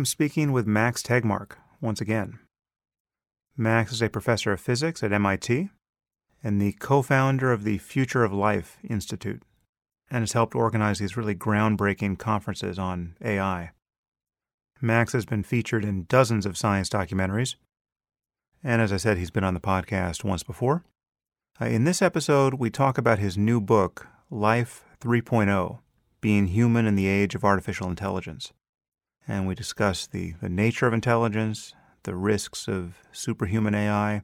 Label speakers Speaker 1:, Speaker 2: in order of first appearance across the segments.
Speaker 1: Am speaking with Max Tegmark once again. Max is a professor of physics at MIT and the co founder of the Future of Life Institute and has helped organize these really groundbreaking conferences on AI. Max has been featured in dozens of science documentaries, and as I said, he's been on the podcast once before. Uh, in this episode, we talk about his new book, Life 3.0 Being Human in the Age of Artificial Intelligence. And we discuss the, the nature of intelligence, the risks of superhuman AI,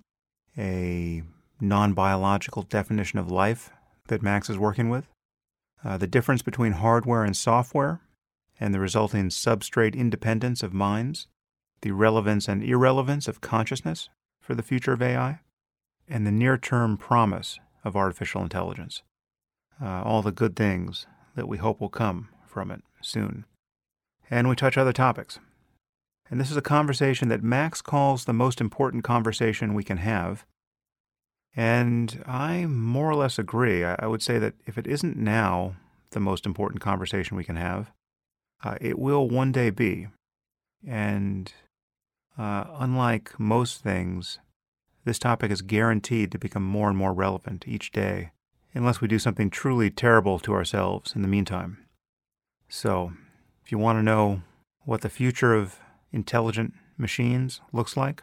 Speaker 1: a non biological definition of life that Max is working with, uh, the difference between hardware and software, and the resulting substrate independence of minds, the relevance and irrelevance of consciousness for the future of AI, and the near term promise of artificial intelligence. Uh, all the good things that we hope will come from it soon. And we touch other topics. And this is a conversation that Max calls the most important conversation we can have. And I more or less agree. I would say that if it isn't now the most important conversation we can have, uh, it will one day be. And uh, unlike most things, this topic is guaranteed to become more and more relevant each day, unless we do something truly terrible to ourselves in the meantime. So, if you want to know what the future of intelligent machines looks like,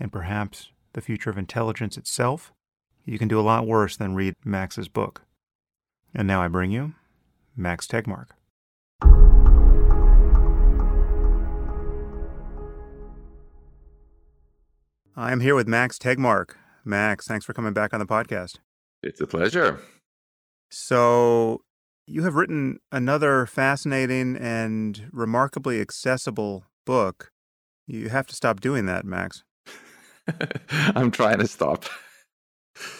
Speaker 1: and perhaps the future of intelligence itself, you can do a lot worse than read Max's book. And now I bring you Max Tegmark. I'm here with Max Tegmark. Max, thanks for coming back on the podcast.
Speaker 2: It's a pleasure.
Speaker 1: So, you have written another fascinating and remarkably accessible book. You have to stop doing that, Max.
Speaker 2: I'm trying to stop.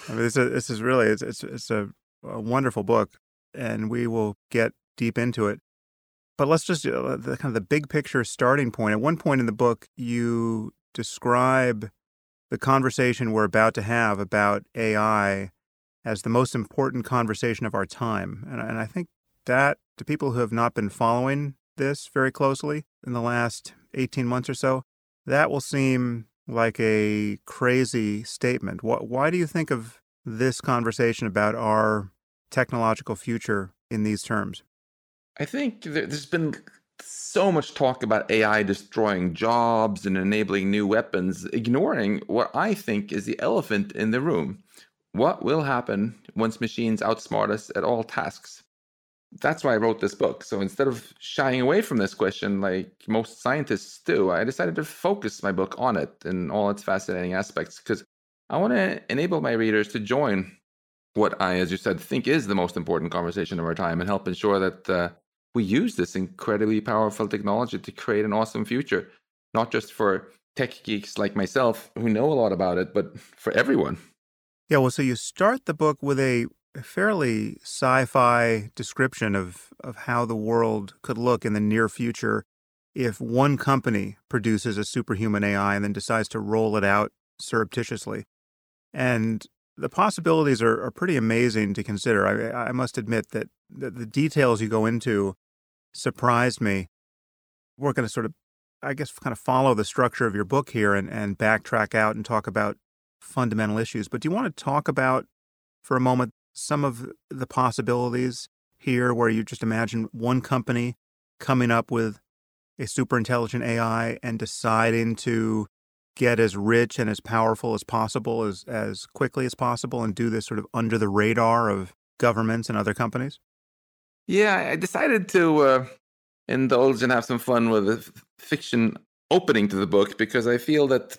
Speaker 1: I mean, this is, this is really it's it's, it's a, a, wonderful book, and we will get deep into it. But let's just uh, the kind of the big picture starting point. At one point in the book, you describe the conversation we're about to have about AI as the most important conversation of our time. And, and I think that to people who have not been following this very closely in the last 18 months or so, that will seem like a crazy statement. Why do you think of this conversation about our technological future in these terms?
Speaker 2: I think there's been so much talk about AI destroying jobs and enabling new weapons, ignoring what I think is the elephant in the room. What will happen once machines outsmart us at all tasks? That's why I wrote this book. So instead of shying away from this question like most scientists do, I decided to focus my book on it and all its fascinating aspects because I want to enable my readers to join what I, as you said, think is the most important conversation of our time and help ensure that uh, we use this incredibly powerful technology to create an awesome future, not just for tech geeks like myself who know a lot about it, but for everyone.
Speaker 1: Yeah, well, so you start the book with a fairly sci-fi description of of how the world could look in the near future if one company produces a superhuman AI and then decides to roll it out surreptitiously. And the possibilities are, are pretty amazing to consider. I, I must admit that the, the details you go into surprised me. We're going to sort of, I guess, kind of follow the structure of your book here and, and backtrack out and talk about fundamental issues. But do you want to talk about, for a moment, some of the possibilities here where you just imagine one company coming up with a super intelligent AI and deciding to get as rich and as powerful as possible as, as quickly as possible and do this sort of under the radar of governments and other companies?
Speaker 2: Yeah, I decided to uh, indulge and have some fun with the fiction opening to the book because I feel that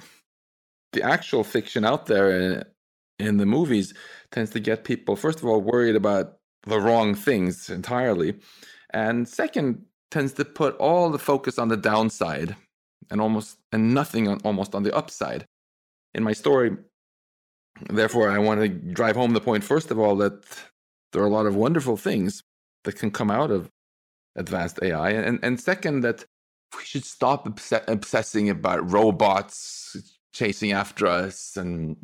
Speaker 2: the actual fiction out there in, in the movies tends to get people, first of all, worried about the wrong things entirely. And second, tends to put all the focus on the downside and almost and nothing on almost on the upside. In my story, therefore, I want to drive home the point, first of all, that there are a lot of wonderful things that can come out of advanced AI. And, and second, that we should stop obs- obsessing about robots chasing after us and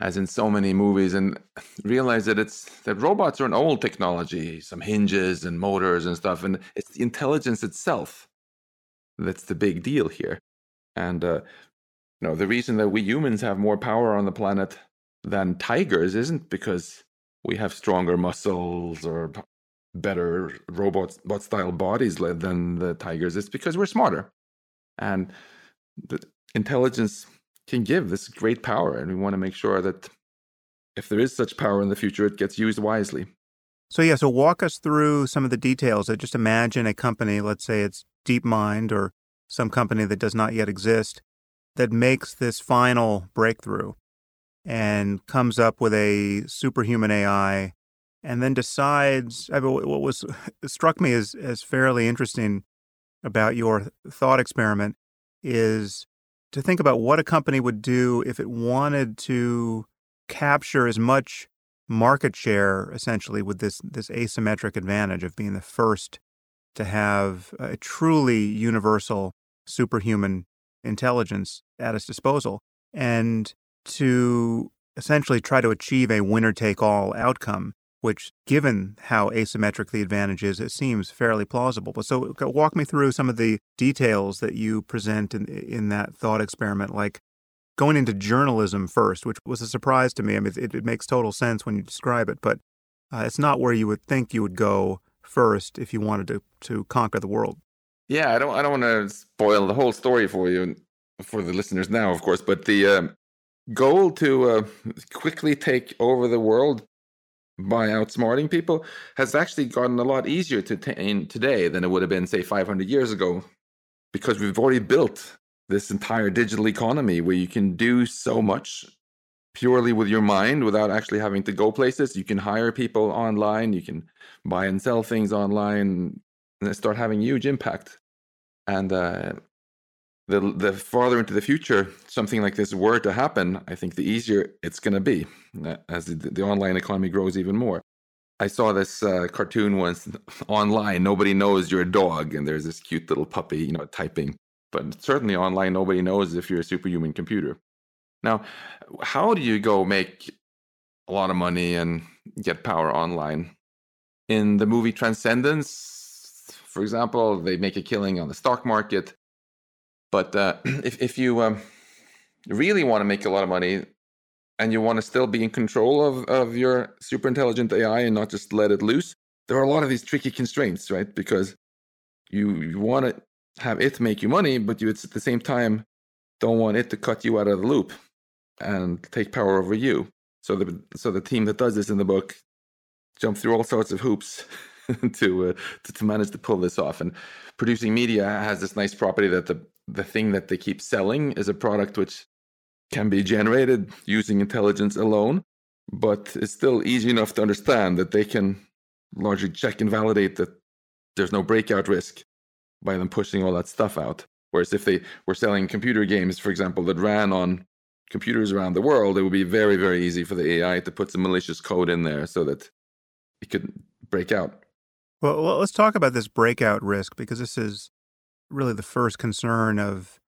Speaker 2: as in so many movies and realize that it's that robots are an old technology some hinges and motors and stuff and it's the intelligence itself that's the big deal here. And uh, you know, the reason that we humans have more power on the planet than tigers isn't because we have stronger muscles or better robot style bodies than the tigers. It's because we're smarter. And the intelligence can give this great power. And we want to make sure that if there is such power in the future, it gets used wisely.
Speaker 1: So, yeah, so walk us through some of the details. I just imagine a company, let's say it's DeepMind or some company that does not yet exist, that makes this final breakthrough and comes up with a superhuman AI and then decides I mean, what was struck me as, as fairly interesting about your thought experiment is to think about what a company would do if it wanted to capture as much market share essentially with this this asymmetric advantage of being the first to have a truly universal superhuman intelligence at its disposal and to essentially try to achieve a winner take all outcome which given how asymmetric the advantage is it seems fairly plausible but so walk me through some of the details that you present in in that thought experiment like going into journalism first, which was a surprise to me. I mean, it, it makes total sense when you describe it, but uh, it's not where you would think you would go first if you wanted to to conquer the world.
Speaker 2: Yeah, I don't I don't want to spoil the whole story for you for the listeners now, of course, but the uh, goal to uh, quickly take over the world by outsmarting people has actually gotten a lot easier to attain today than it would have been, say, 500 years ago, because we've already built this entire digital economy where you can do so much purely with your mind without actually having to go places. You can hire people online, you can buy and sell things online, and start having huge impact. And uh, the the farther into the future something like this were to happen, I think the easier it's going to be uh, as the, the, online economy grows even more. I saw this uh, cartoon once online. Nobody knows you're a dog, and there's this cute little puppy, you know, typing but certainly online, nobody knows if you're a superhuman computer. Now, how do you go make a lot of money and get power online? In the movie Transcendence, for example, they make a killing on the stock market. But uh, if, if you um, really want to make a lot of money and you want to still be in control of, of your super intelligent AI and not just let it loose, there are a lot of these tricky constraints, right? Because you, you want to have it make you money, but you at the same time don't want it to cut you out of the loop and take power over you. So the so the team that does this in the book jump through all sorts of hoops to, uh, to to manage to pull this off. And producing media has this nice property that the the thing that they keep selling is a product which can be generated using intelligence alone, but it's still easy enough to understand that they can largely check and validate that there's no breakout risk by them pushing all that stuff out. Whereas if they were selling computer games, for example, that ran on computers around the world, it would be very, very easy for the AI to put some malicious code in there so that it could break out.
Speaker 1: Well, let's talk about this breakout risk because this is really the first concern of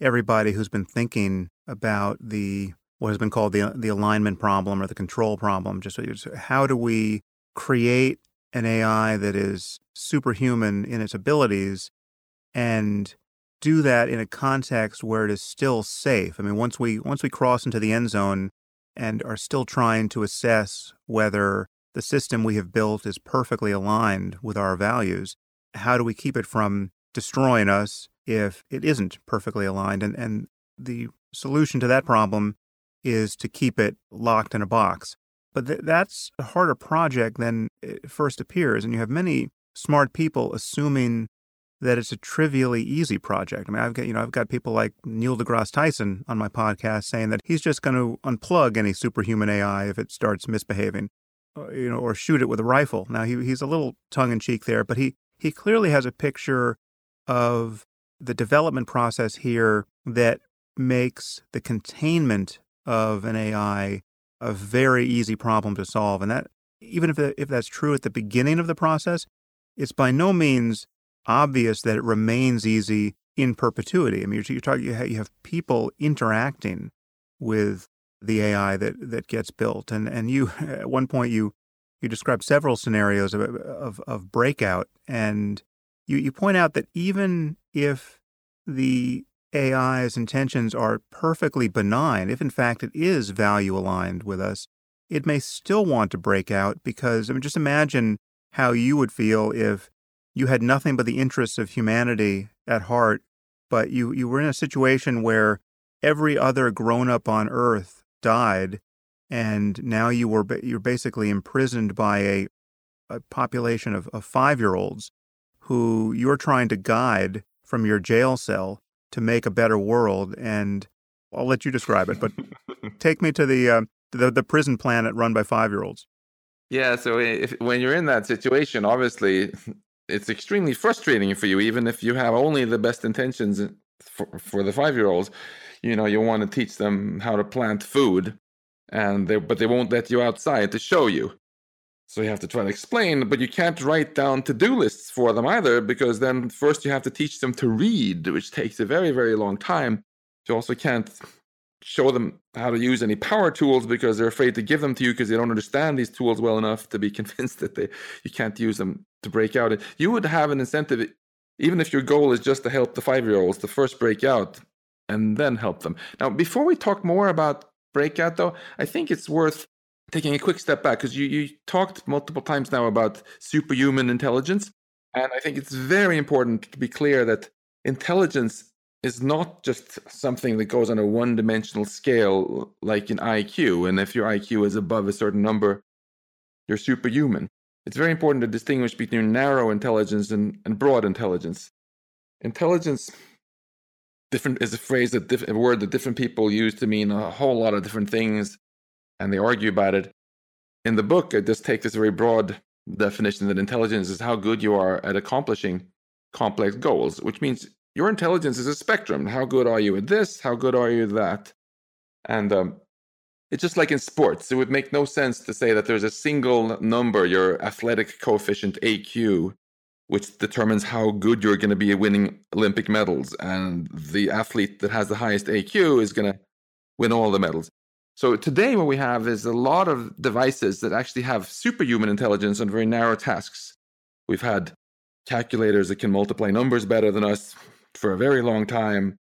Speaker 1: everybody who's been thinking about the what has been called the the alignment problem or the control problem. Just how do we create an AI that is superhuman in its abilities and do that in a context where it is still safe. I mean, once we once we cross into the end zone and are still trying to assess whether the system we have built is perfectly aligned with our values, how do we keep it from destroying us if it isn't perfectly aligned? And and the solution to that problem is to keep it locked in a box. But th- that's a harder project than it first appears. And you have many smart people assuming that it's a trivially easy project. I mean, I've got, you know, I've got people like Neil deGrasse Tyson on my podcast saying that he's just going to unplug any superhuman AI if it starts misbehaving, uh, you know, or shoot it with a rifle. Now, he, he's a little tongue in cheek there, but he, he clearly has a picture of the development process here that makes the containment of an AI a very easy problem to solve. And that, even if, if that's true at the beginning of the process, it's by no means obvious that it remains easy in perpetuity. I mean, you're, you're talking, you have, you have people interacting with the AI that, that gets built. And, and you, at one point, you, you describe several scenarios of, of, of breakout. And you, you point out that even if the AI's intentions are perfectly benign, if in fact it is value aligned with us, it may still want to break out because, I mean, just imagine how you would feel if you had nothing but the interests of humanity at heart, but you, you were in a situation where every other grown up on earth died, and now you were you're basically imprisoned by a, a population of, of five year olds who you're trying to guide from your jail cell to make a better world. And I'll let you describe it, but take me to the uh, the, the prison planet run by five year olds.
Speaker 2: Yeah, so if, when you're in that situation, obviously it's extremely frustrating for you, even if you have only the best intentions for, for the five year olds. You know, you want to teach them how to plant food, and they, but they won't let you outside to show you. So you have to try to explain, but you can't write down to do lists for them either, because then first you have to teach them to read, which takes a very, very long time. You also can't show them how to use any power tools because they're afraid to give them to you because they don't understand these tools well enough to be convinced that they you can't use them to break out. You would have an incentive, even if your goal is just to help the five year olds to first break out and then help them. Now, before we talk more about breakout, though, I think it's worth taking a quick step back because you, you talked multiple times now about superhuman intelligence. And I think it's very important to be clear that intelligence is not just something that goes on a one dimensional scale like an IQ. And if your IQ is above a certain number, you're superhuman. It's very important to distinguish between narrow intelligence and, and broad intelligence. Intelligence different is a phrase that diff, a word that different people use to mean a whole lot of different things and they argue about it. In the book, I just take this very broad definition that intelligence is how good you are at accomplishing complex goals, which means your intelligence is a spectrum. How good are you at this? How good are you at that? And um, it's just like in sports. It would make no sense to say that there's a single number, your athletic coefficient AQ, which determines how good you're going to be at winning Olympic medals. And the athlete that has the highest AQ is going to win all the medals. So today, what we have is a lot of devices that actually have superhuman intelligence on very narrow tasks. We've had calculators that can multiply numbers better than us for a very long time.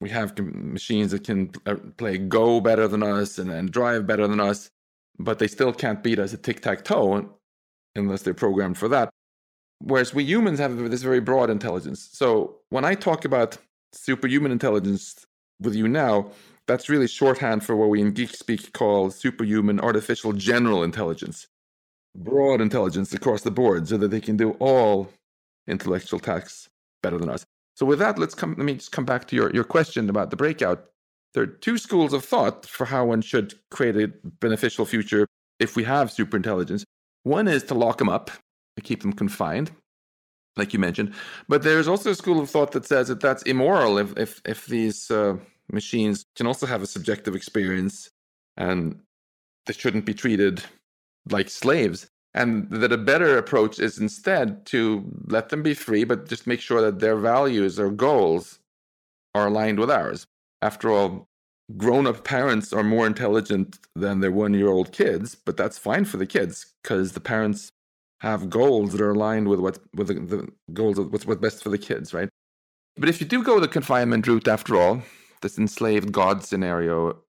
Speaker 2: We have machines that can uh, play Go better than us and, and drive better than us, but they still can't beat us at tic tac toe unless they're programmed for that. Whereas we humans have this very broad intelligence. So when I talk about superhuman intelligence with you now, that's really shorthand for what we in geek speak call superhuman artificial general intelligence. Broad intelligence across the board so that they can do all intellectual tasks better than us. So with that, let's come let me just come back to your, your question about the breakout. There are two schools of thought for how one should create a beneficial future if we have superintelligence. One is to lock them up, to keep them confined, like you mentioned. But there's also a school of thought that says that that's immoral if if if these uh, machines can also have a subjective experience and they shouldn't be treated like slaves. And that a better approach is instead to let them be free, but just make sure that their values or goals are aligned with ours. After all, grown up parents are more intelligent than their one year old kids, but that's fine for the kids because the parents have goals that are aligned with what with the, the goals of what's what's best for the kids, right? But if you do go the confinement route after all, this enslaved god scenario,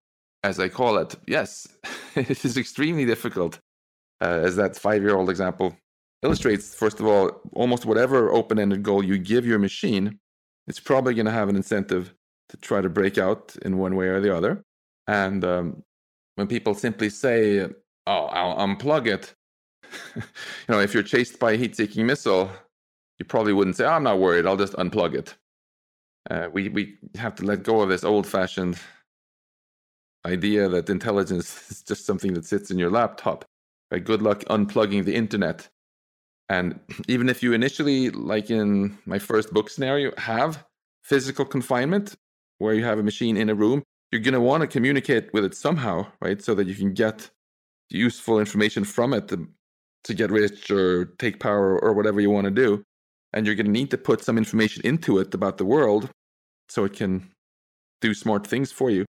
Speaker 2: as I call it, yes, it is extremely difficult. Uh, as that five year old example illustrates, first of all, almost whatever open ended goal you give your machine, it's probably going to have an incentive to try to break out in one way or the other. And um, when people simply say, oh, I'll unplug it, you know, if you're chased by a heat seeking missile, you probably wouldn't say, oh, I'm not worried, I'll just unplug it. Uh, we we have to let go of this old-fashioned idea that intelligence is just something that sits in your laptop. Right? Good luck unplugging the internet. And even if you initially, like in my first book scenario, have physical confinement where you have a machine in a room, you're going to want to communicate with it somehow, right? So that you can get useful information from it to, to get rich or take power or whatever you want to do and you're going to need to put some information into it about the world so it can do smart things for you,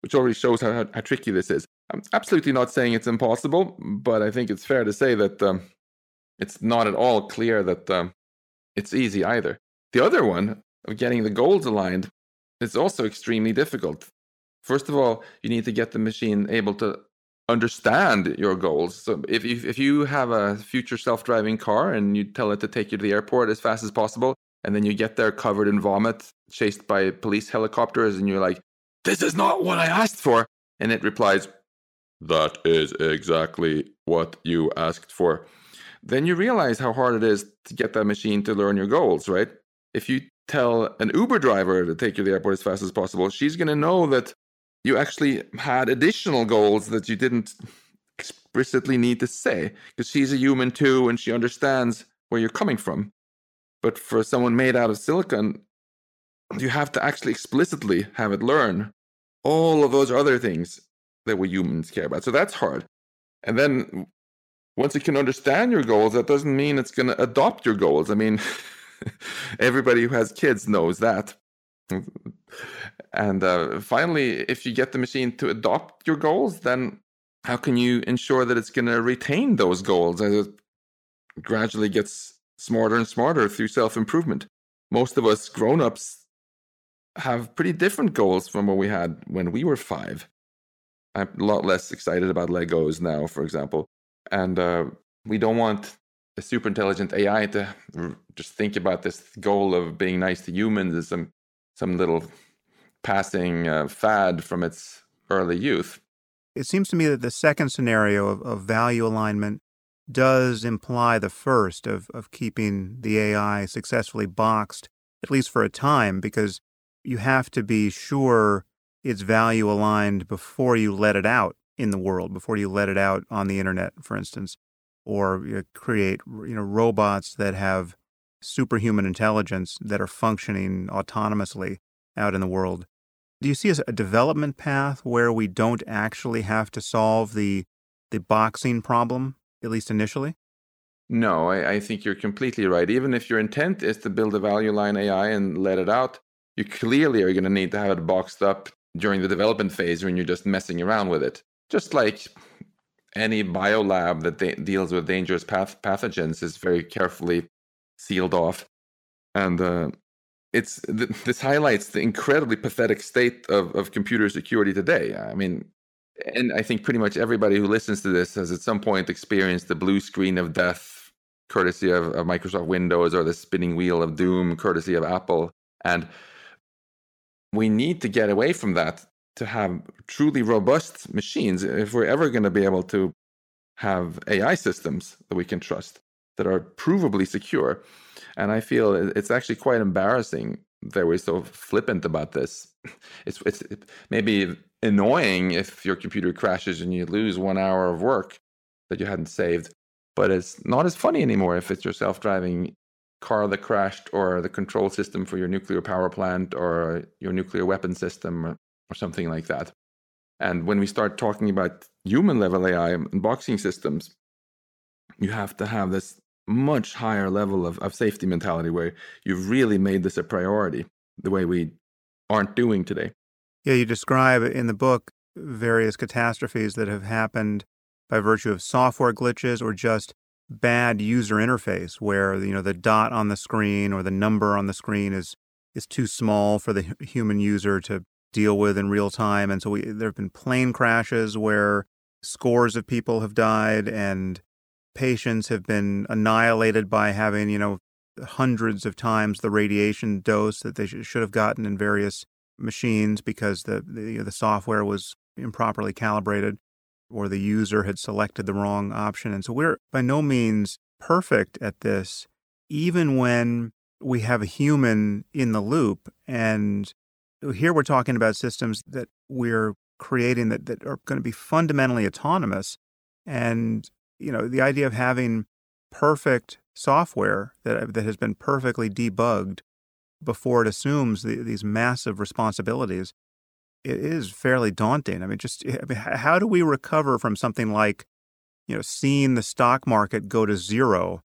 Speaker 2: which already shows how, how, how tricky this is. I'm absolutely not saying it's impossible, but I think it's fair to say that um, it's not at all clear that um, it's easy either. The other one, of getting the goals aligned is also extremely difficult. First of all, you need to get the machine able to understand your goals. So if you, if you have a future self-driving car and you tell it to take you to the airport as fast as possible, and then you get there covered in vomit, chased by police helicopters, and you're like, "This is not what I asked for," and it replies, "That is exactly what you asked for." Then you realize how hard it is to get that machine to learn your goals, right? If you tell an Uber driver to take you to the airport as fast as possible, she's going to know that you actually had additional goals that you didn't explicitly need to say because she's a human too and she understands where you're coming from. But for someone made out of silicon, you have to actually explicitly have it learn all of those other things that we humans care about. So that's hard. And then once it can understand your goals, that doesn't mean it's going to adopt your goals. I mean, everybody who has kids knows that. And uh, finally, if you get the machine to adopt your goals, then how can you ensure that it's going to retain those goals as it gradually gets smarter and smarter through self improvement? Most of us grown ups have pretty different goals from what we had when we were five. I'm a lot less excited about Legos now, for example. And uh, we don't want a super intelligent AI to just think about this goal of being nice to humans as some some little passing uh, fad from its early youth.
Speaker 1: It seems to me that the second scenario of, of value alignment does imply the first of, of keeping the AI successfully boxed, at least for a time, because you have to be sure it's value aligned before you let it out in the world, before you let it out on the internet, for instance, or you know, create you know robots that have superhuman intelligence that are functioning autonomously out in the world. Do you see a development path where we don't actually have to solve the the boxing problem, at least initially?
Speaker 2: No, I, I, think you're completely right. Even if your intent is to build a value aligned AI and let it out, you clearly are going to need to have it boxed up during the development phase when you're just messing around with it. Just like any biolab that de- deals with dangerous path- pathogens is very carefully sealed off. And uh, it's th- this highlights the incredibly pathetic state of, of computer security today. I mean, and I think pretty much everybody who listens to this has at some point experienced the blue screen of death, courtesy of, of Microsoft Windows, or the spinning wheel of doom, courtesy of Apple. And we need to get away from that to have truly robust machines if we're ever going to be able to have AI systems that we can trust that are provably secure. And I feel it's actually quite embarrassing we're so flippant about this. It's it's maybe annoying if your computer crashes and you lose one hour of work that you hadn't saved, but it's not as funny anymore if it's your self-driving car that crashed or the control system for your nuclear power plant or your nuclear weapon system or, or something like that. And when we start talking about human level AI and boxing systems, you have to have this much higher level of, of safety mentality where you've really made this a priority the way we aren't doing today.
Speaker 1: Yeah, you describe in the book various catastrophes that have happened by virtue of software glitches or just bad user interface where you know the dot on the screen or the number on the screen is is too small for the human user to deal with in real time and so we, there have been plane crashes where scores of people have died and patients have been annihilated by having, you know, hundreds of times the radiation dose that they should have gotten in various machines because the, the, the software was improperly calibrated or the user had selected the wrong option. And so we're by no means perfect at this, even when we have a human in the loop. And here we're talking about systems that we're creating that, that are going to be fundamentally autonomous. And you know, the idea of having perfect software that uh, that has been perfectly debugged before it assumes the, these massive responsibilities it is fairly daunting. I mean, just I mean, how do we recover from something like, you know, seeing the stock market go to zero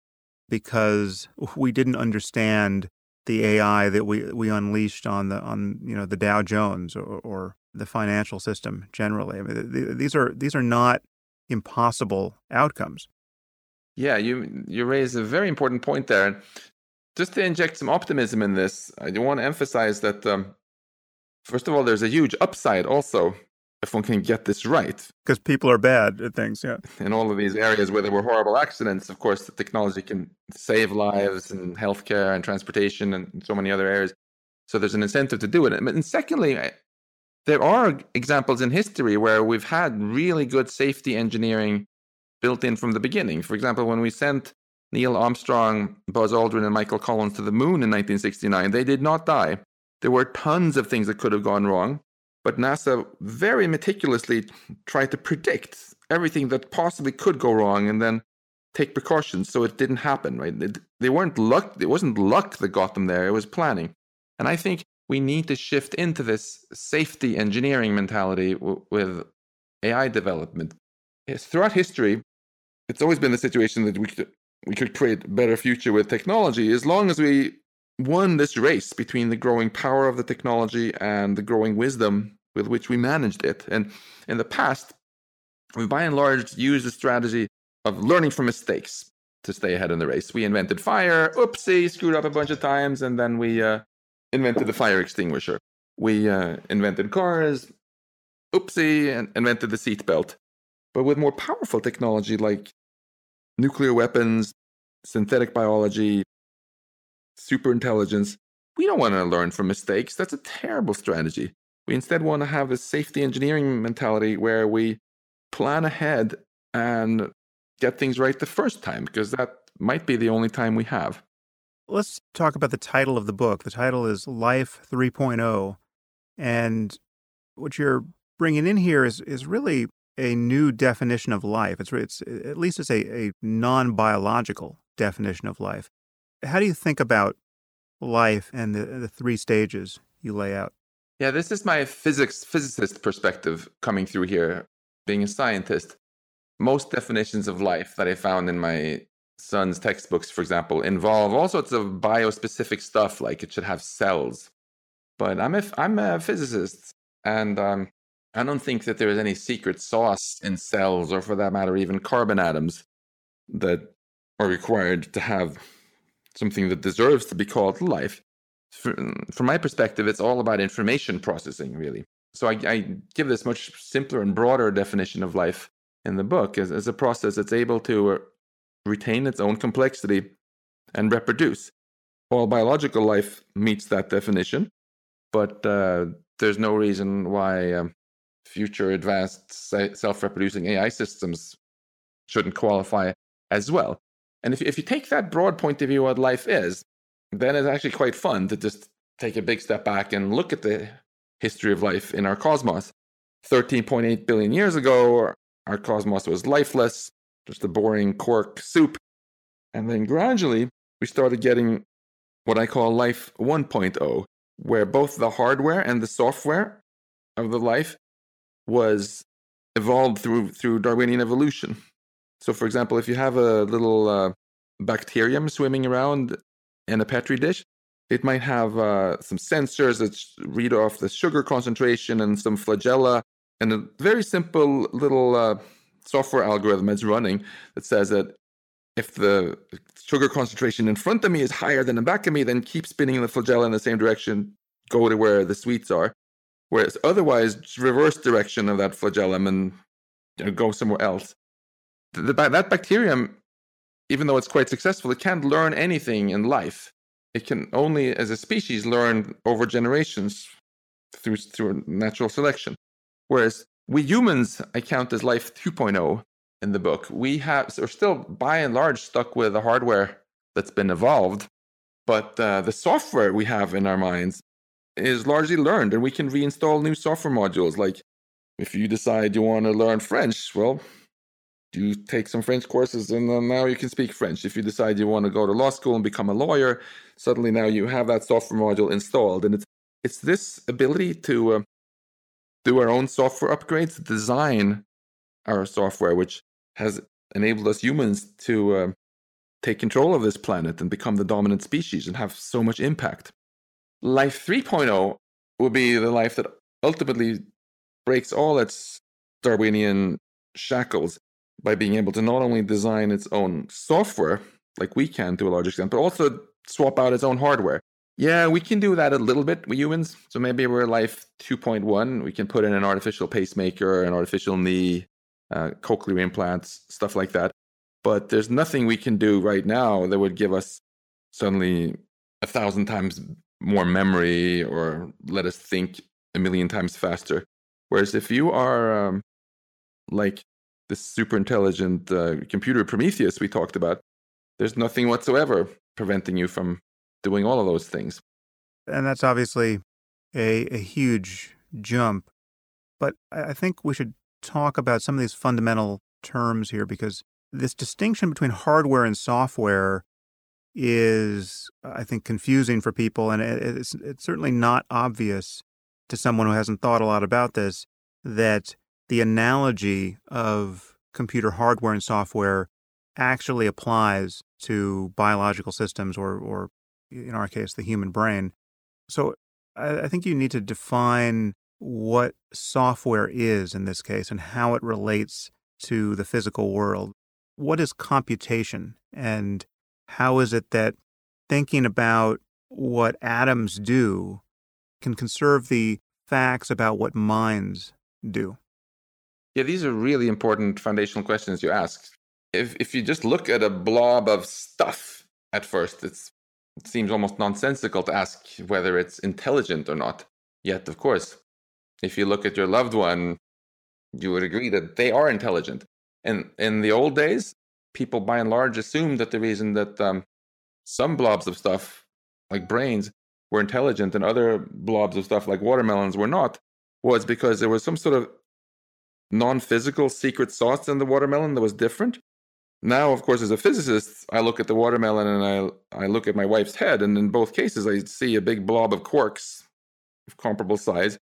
Speaker 1: because we didn't understand the AI that we we unleashed on the on you know the Dow Jones or, or the financial system generally. I mean, these are these are not impossible outcomes.
Speaker 2: Yeah, you you raise a very important point there. just to inject some optimism in this, I do want to emphasize that, um, first of all, there's a huge upside also if one can get this right.
Speaker 1: Because people are bad at things, yeah.
Speaker 2: In all of these areas where there were horrible accidents, of course, the technology can save lives and healthcare and transportation and so many other areas. So there's an incentive to do it. And secondly, there are examples in history where we've had really good safety engineering built in from the beginning. For example, when we sent Neil Armstrong, Buzz Aldrin, and Michael Collins to the moon in 1969, they did not die. There were tons of things that could have gone wrong, but NASA very meticulously tried to predict everything that possibly could go wrong and then take precautions so it didn't happen, right? they weren't luck, it wasn't luck that got them there, it was planning. And I think we need to shift into this safety engineering mentality w- with AI development. Throughout history, it's always been the situation that we could, we could create a better future with technology as long as we won this race between the growing power of the technology and the growing wisdom with which we managed it. And in the past, we by and large used the strategy of learning from mistakes to stay ahead in the race. We invented fire, oopsie, screwed up a bunch of times, and then we uh, invented the fire extinguisher. We uh, invented cars, oopsie, and invented the seatbelt. But with more powerful technology like nuclear weapons, synthetic biology, super intelligence, we don't want to learn from mistakes. That's a terrible strategy. We instead want to have a safety engineering mentality where we plan ahead and get things right the first time, because that might be the only time we have.
Speaker 1: Let's talk about the title of the book. The title is Life 3.0. And what you're bringing in here is, is really a new definition of life. It's, it's at least it's a, a non biological definition of life. How do you think about life and the, the three stages you lay out?
Speaker 2: Yeah, this is my physics physicist perspective coming through here, being a scientist. Most definitions of life that I found in my son's textbooks, for example, involve all sorts of biospecific stuff, like it should have cells. But I'm a, I'm a physicist, and um, I don't think that there is any secret sauce in cells, or for that matter, even carbon atoms that are required to have something that deserves to be called life. From, my perspective, it's all about information processing, really. So I, I, give this much simpler and broader definition of life in the book as, as a process that's able to uh, retain its own complexity and reproduce. All biological life meets that definition, but uh, there's no reason why um, future advanced self reproducing AI systems shouldn't qualify as well. And if, if you take that broad point of view what life is, then it's actually quite fun to just take a big step back and look at the history of life in our cosmos. 13.8 billion years ago, our cosmos was lifeless, just a boring quark soup. And then gradually, we started getting what I call life 1.0, where both the hardware and the software of the life was evolved through through Darwinian evolution. So, for example, if you have a little uh, bacterium swimming around in a petri dish, it might have uh, some sensors that read off the sugar concentration and some flagella, and a very simple little uh, software algorithm is running that says that if the sugar concentration in front of me is higher than the back of me, then keep spinning the flagella in the same direction, go to where the sweets are. Whereas otherwise, reverse direction of that flagellum and you know, go somewhere else the, that bacterium, even though it's quite successful, it can't learn anything in life. It can only, as a species, learn over generations through through natural selection. Whereas we humans, I count as life 2.0 in the book. We have are still by and large stuck with the hardware that's been evolved, but uh, the software we have in our minds is largely learned, and we can reinstall new software modules. Like if you decide you want to learn French, well, you take some French courses and now you can speak French. If you decide you want to go to law school and become a lawyer, suddenly now you have that software module installed. And it's, it's this ability to uh, do our own software upgrades, design our software, which has enabled us humans to uh, take control of this planet and become the dominant species and have so much impact. Life 3.0 will be the life that ultimately breaks all its Darwinian shackles by being able to not only design its own software, like we can to a large extent, but also swap out its own hardware. Yeah, we can do that a little bit with humans. So maybe we're life 2.1. We can put in an artificial pacemaker, an artificial knee, uh, cochlear implants, stuff like that. But there's nothing we can do right now that would give us suddenly a thousand times more memory or let us think a million times faster. Whereas if you are um, like this super intelligent uh, computer Prometheus we talked about, there's nothing whatsoever preventing you from doing all of those things.
Speaker 1: And that's obviously a, a huge jump. But I think we should talk about some of these fundamental terms here because this distinction between hardware and software is, I think, confusing for people. And it's, it's certainly not obvious to someone who hasn't thought a lot about this that the analogy of computer hardware and software actually applies to biological systems or, or in our case, the human brain. So I, I think you need to define what software is in this case and how it relates to the physical world. What is computation and how is it that thinking about what atoms do can conserve the facts about what minds do?
Speaker 2: Yeah, these are really important foundational questions you ask. If if you just look at a blob of stuff at first, it's it seems almost nonsensical to ask whether it's intelligent or not. Yet, of course, if you look at your loved one, you would agree that they are intelligent. And in the old days, people by and large assumed that the reason that um, some blobs of stuff, like brains, were intelligent and other blobs of stuff, like watermelons, were not, was because there was some sort of non physical secret sauce in the watermelon that was different now of course as a physicist i look at the watermelon and i i look at my wife's head and in both cases i see a big blob of quarks of comparable size.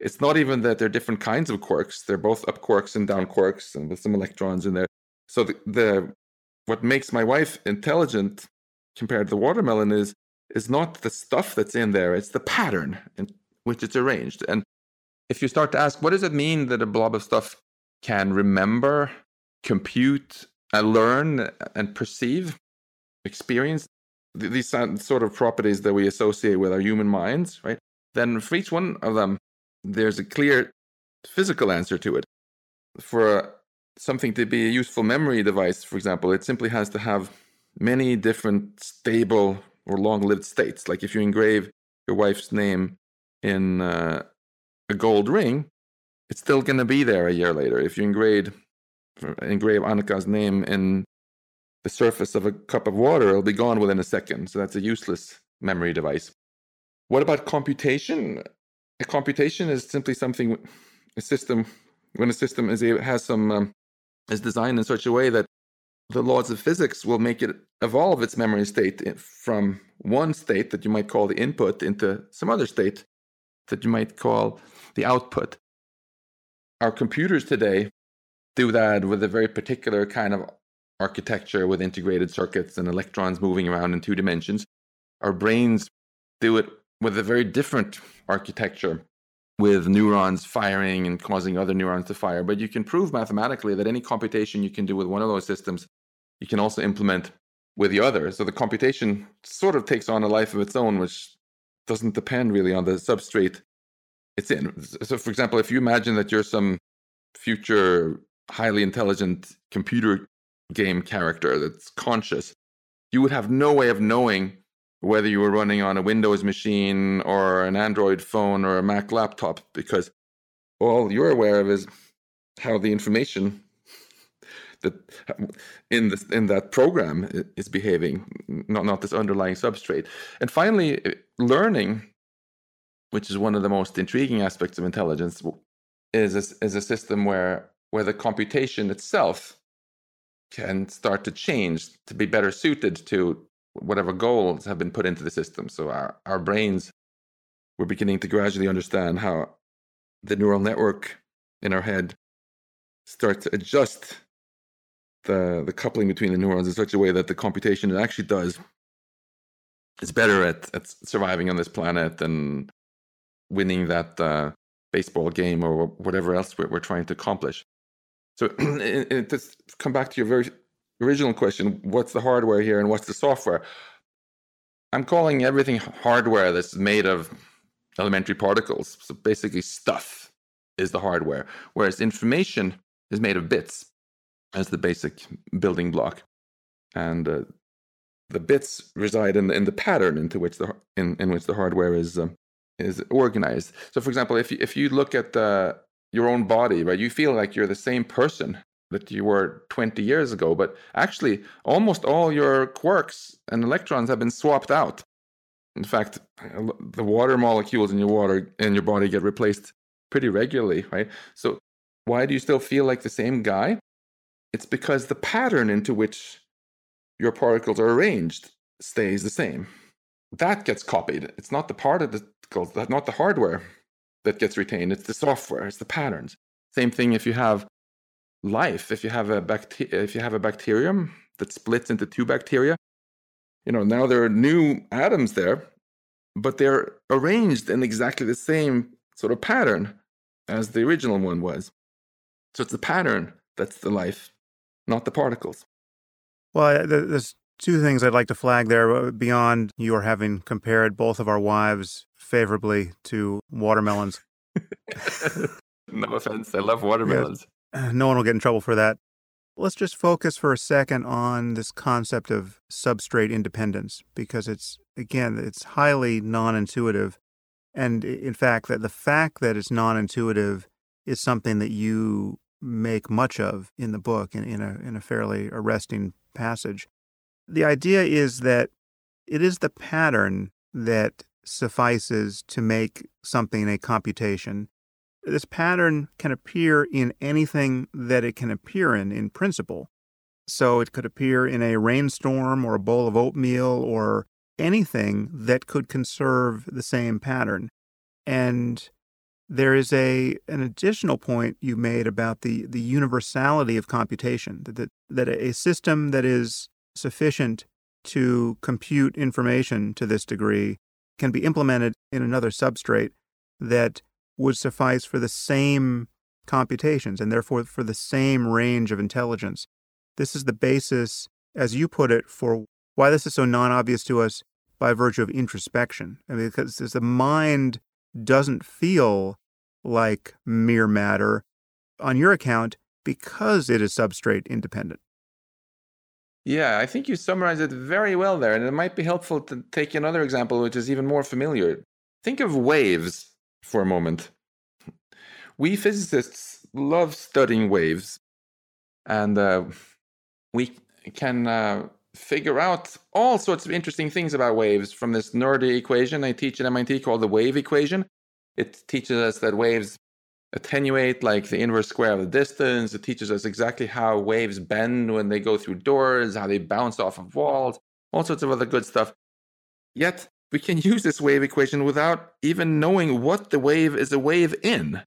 Speaker 2: It's not even that they're different kinds of quarks. They're both up quarks and down quarks and with some electrons in there. So the, the what makes my wife intelligent compared to the watermelon is is not the stuff that's in there it's the pattern in which it's arranged. And if you start to ask what does it mean that a blob of stuff can remember compute uh, learn and perceive, experience these sort of properties that we associate with our human minds, right? Then for each one of them, there's a clear physical answer to it. For something to be a useful memory device, for example, it simply has to have many different stable or long-lived states. Like if you engrave your wife's name in uh, a gold ring, it's still going to be there a year later. If you engrave engrave Annika's name in the surface of a cup of water, it'll be gone within a second. So that's a useless memory device. What about computation? A computation is simply something, a system, when a system is has some um, is designed in such a way that the laws of physics will make it evolve its memory state from one state that you might call the input into some other state that you might call the output. Our computers today do that with a very particular kind of architecture with integrated circuits and electrons moving around in two dimensions. Our brains do it with a very different architecture with neurons firing and causing other neurons to fire. But you can prove mathematically that any computation you can do with one of those systems, you can also implement with the other. So the computation sort of takes on a life of its own, which doesn't depend really on the substrate it's in. So, for example, if you imagine that you're some future highly intelligent computer game character that's conscious, you would have no way of knowing whether you were running on a Windows machine or an Android phone or a Mac laptop because all you're aware of is how the information that in this in that program is behaving, not not this underlying substrate. And finally, learning, which is one of the most intriguing aspects of intelligence, is a, is a system where where the computation itself can start to change to be better suited to whatever goals have been put into the system. So our, our brains, we're beginning to gradually understand how the neural network in our head starts to adjust the, the coupling between the neurons in such a way that the computation it actually does is better at, at surviving on this planet and winning that uh, baseball game or whatever else we're, we're trying to accomplish. So to come back to your very original question, what's the hardware here and what's the software? I'm calling everything hardware that's made of elementary particles. So basically, stuff is the hardware, whereas information is made of bits as the basic building block. And uh, the bits reside in the, in the pattern into which the in, in which the hardware is um, is organized. So, for example, if you, if you look at uh, your own body, right, you feel like you're the same person that you were 20 years ago, but actually, almost all your quarks and electrons have been swapped out. In fact, the water molecules in your water in your body get replaced pretty regularly, right? So, why do you still feel like the same guy? It's because the pattern into which your particles are arranged stays the same. That gets copied. It's not the particles, not the hardware that gets retained. It's the software. It's the patterns. Same thing if you have life. If you have a if you have a bacterium that splits into two bacteria, you know now there are new atoms there, but they're arranged in exactly the same sort of pattern as the original one was. So it's the pattern that's the life, not the particles.
Speaker 1: Well, there's two things I'd like to flag there uh, beyond your having compared both of our wives favorably to watermelons.
Speaker 2: no offense. I love watermelons.
Speaker 1: No one will get in trouble for that. Let's just focus for a second on this concept of substrate independence because it's, again, it's highly non intuitive. And in fact, that the fact that it's non intuitive is something that you make much of in the book in, in, a, in a fairly arresting passage. The idea is that it is the pattern that suffices to make something a computation. This pattern can appear in anything that it can appear in, in principle. So it could appear in a rainstorm or a bowl of oatmeal or anything that could conserve the same pattern. And there is a an additional point you made about the the universality of computation that that, that a system that is sufficient to compute information to this degree can be implemented in another substrate that would suffice for the same computations and therefore for the same range of intelligence. This is the basis, as you put it, for why this is so non obvious to us by virtue of introspection. I mean, because the mind doesn't feel like mere matter on your account because it is substrate independent.
Speaker 2: Yeah, I think you summarized it very well there. And it might be helpful to take another example, which is even more familiar. Think of waves for a moment. We physicists love studying waves, and uh, we can uh, figure out all sorts of interesting things about waves from this nerdy equation I teach at MIT called the wave equation. It teaches us that waves attenuate like the inverse square of the distance. It teaches us exactly how waves bend when they go through doors, how they bounce off of walls, all sorts of other good stuff. Yet we can use this wave equation without even knowing what the wave is a wave in.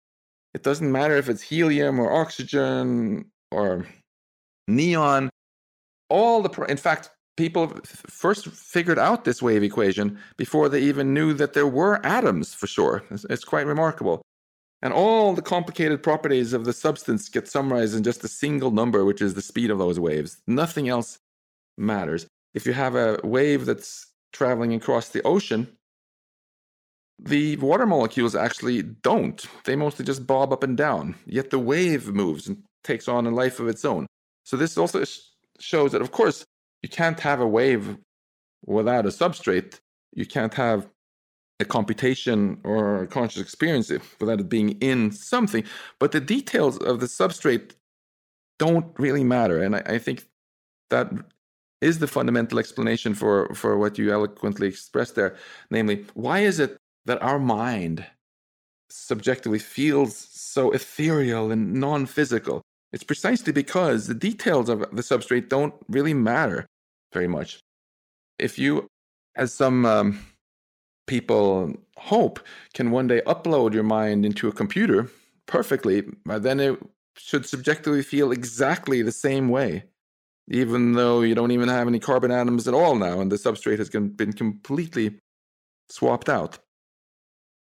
Speaker 2: It doesn't matter if it's helium or oxygen or neon. All the, in fact, people first figured out this wave equation before they even knew that there were atoms for sure. It's, it's quite remarkable. And all the complicated properties of the substance get summarized in just a single number, which is the speed of those waves. Nothing else matters. If you have a wave that's traveling across the ocean, the water molecules actually don't. They mostly just bob up and down. Yet the wave moves and takes on a life of its own. So this also shows that, of course, you can't have a wave without a substrate. You can't have a computation or a conscious experience without it being in something. But the details of the substrate don't really matter. And I, I think that is the fundamental explanation for, for what you eloquently expressed there. Namely, why is it that our mind subjectively feels so ethereal and non physical? It's precisely because the details of the substrate don't really matter very much. If you, as some um, people hope can one day upload your mind into a computer perfectly, But then it should subjectively feel exactly the same way, even though you don't even have any carbon atoms at all now, and the substrate has been completely swapped out.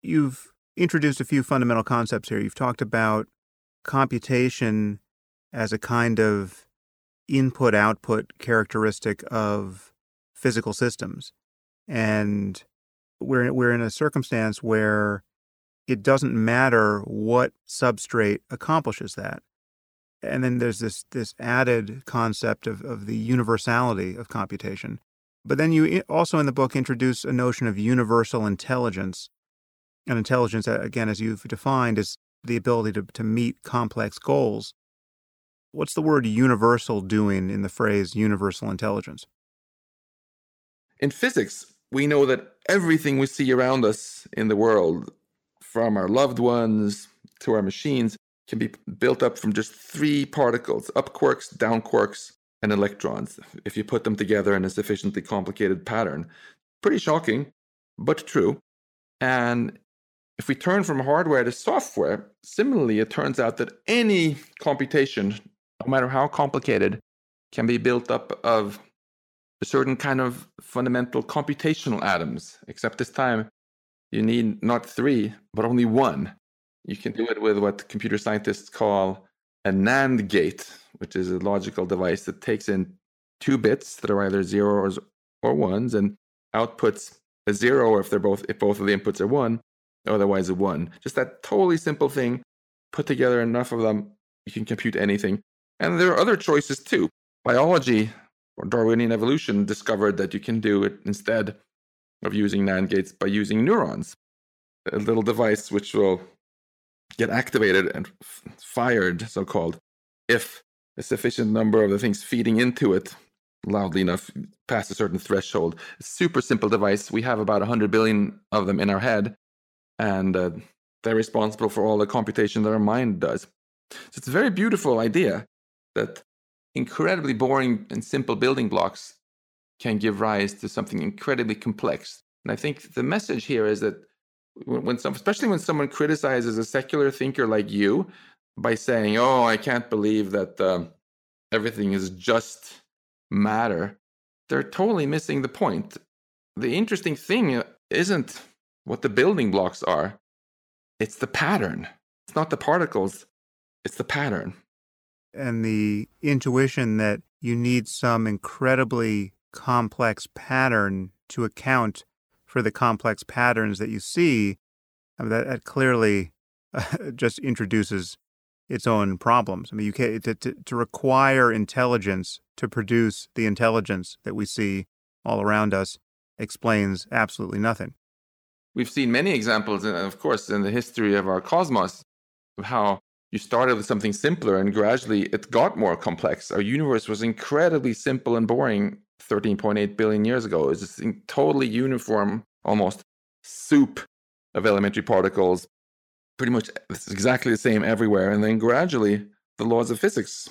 Speaker 1: You've introduced a few fundamental concepts here. You've talked about computation as a kind of input output characteristic of physical systems. and we're we're in a circumstance where it doesn't matter what substrate accomplishes that. And then there's this this added concept of, of the universality of computation. But then you eh, also in the book introduce a notion of universal intelligence. And intelligence, again, as you've defined, is the ability to, to meet complex goals. What's the word universal doing in the phrase universal intelligence?
Speaker 2: In physics, we know that everything we see around us in the world, from our loved ones to our machines, can be built up from just three particles up quarks, down quarks, and electrons, if you put them together in a sufficiently complicated pattern. Pretty shocking, but true. And if we turn from hardware to software, similarly, it turns out that any computation, no matter how complicated, can be built up of certain kind of fundamental computational atoms, except this time you need not three, but only one. You can do it with what computer scientists call a NAND gate, which is a logical device that takes in two bits that are either zeros or ones and outputs a zero if they're both if both of the inputs are one, otherwise a one. Just that totally simple thing. Put together enough of them, you can compute anything. And there are other choices too. Biology Darwinian evolution discovered that you can do it instead of using NAND gates by using neurons, a little device which will get activated and f- fired, so called, if a sufficient number of the things feeding into it loudly enough past a certain threshold. super simple device. We have about 100 billion of them in our head, and uh, they're responsible for all the computation that our mind does. So it's a very beautiful idea that incredibly boring and simple building blocks can give rise to something incredibly complex. And I think the message here is that when some, especially when someone criticizes a secular thinker like you by saying, "Oh, I can't believe that uh, everything is just matter," they're totally missing the point. The interesting thing isn't what the building blocks are; it's the pattern. It's not the particles; it's the pattern.
Speaker 1: And the intuition that you need some incredibly complex pattern to account for the complex patterns that you see, I mean, that, that clearly uh, just introduces its own problems. I mean, you can to, to, to require intelligence to produce the intelligence that we see all around us explains absolutely nothing.
Speaker 2: We've seen many examples, of course, in the history of our cosmos of how you started with something simpler and gradually it got more complex. Our universe was incredibly simple and boring 13.8 billion years ago. It's just totally uniform, almost soup of elementary particles. Pretty much it's exactly the same everywhere. And then gradually, the laws of physics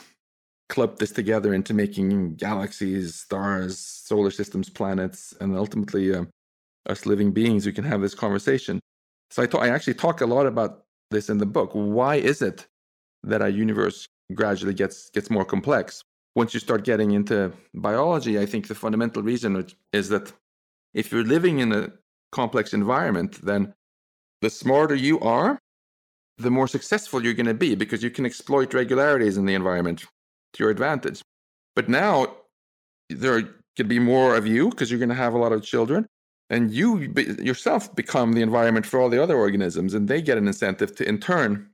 Speaker 2: clubbed this together into making galaxies, stars, solar systems, planets, and ultimately uh, us living beings who can have this conversation. So I, I actually talk a lot about this in the book. Why is it that our universe gradually gets gets more complex? once you start getting into biology, I think the fundamental reason is that if you're living in a complex environment, then the smarter you are, the more successful you're going to be because you can exploit regularities in the environment to your advantage. But now there could be more of you because you're going to have a lot of children, and you yourself become the environment for all the other organisms, and they get an incentive to, in turn,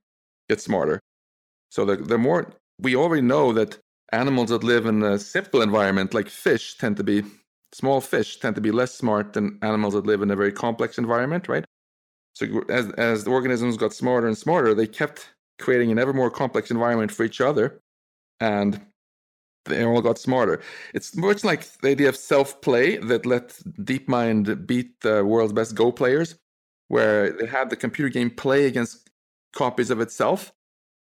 Speaker 2: get smarter. So the, the more we already know that animals that live in a simple environment, like fish, tend to be small fish tend to be less smart than animals that live in a very complex environment, right? So as as the organisms got smarter and smarter, they kept creating an ever more complex environment for each other, and they all got smarter. It's much like the idea of self-play that let DeepMind beat the world's best Go players, where they had the computer game play against copies of itself.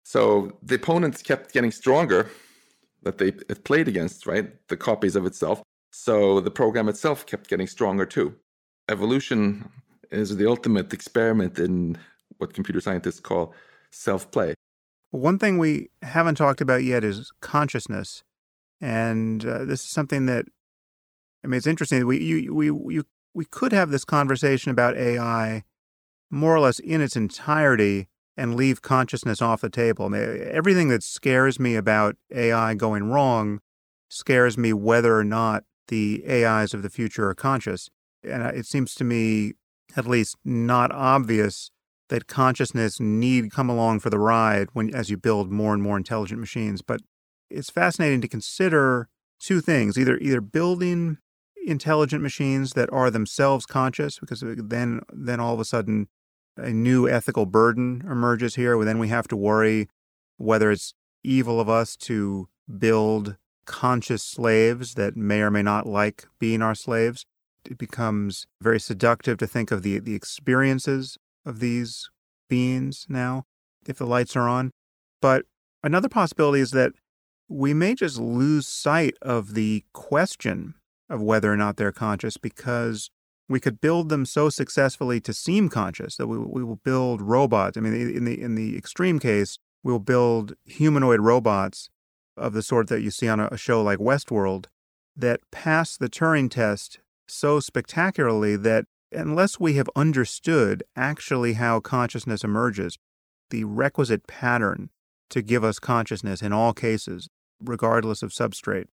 Speaker 2: So the opponents kept getting stronger that they it played against, right? The copies of itself. So the program itself kept getting stronger too. Evolution is the ultimate experiment in what computer scientists call self play.
Speaker 1: One thing we haven't talked about yet is consciousness. And uh, this is something that, I mean, it's interesting. We, you, we, you, we could have this conversation about AI more or less in its entirety and leave consciousness off the table. I mean, eh, everything that scares me about AI going wrong scares me whether or not the AIs of the future are conscious. And uh, it seems to me, at least, not obvious that consciousness need come along for the ride when as you build more and more intelligent machines. But it's fascinating to consider two things: either either building intelligent machines that are themselves conscious, because uh, then then all of a sudden a new ethical burden emerges here. Then we have to worry whether it's evil of us to build conscious slaves that may or may not like being our slaves. It becomes very seductive to think of the, the experiences of these beings now, if the lights are on. But another possibility is that we may just lose sight of the question of whether or not they're conscious because we could build them so successfully to seem conscious that we, we will build robots. I mean, in the in the extreme case, we'll build humanoid robots of the sort that you see on a show like Westworld that pass the Turing test so spectacularly that unless we have understood actually how consciousness emerges, the requisite pattern to give us consciousness in all cases, regardless of substrate,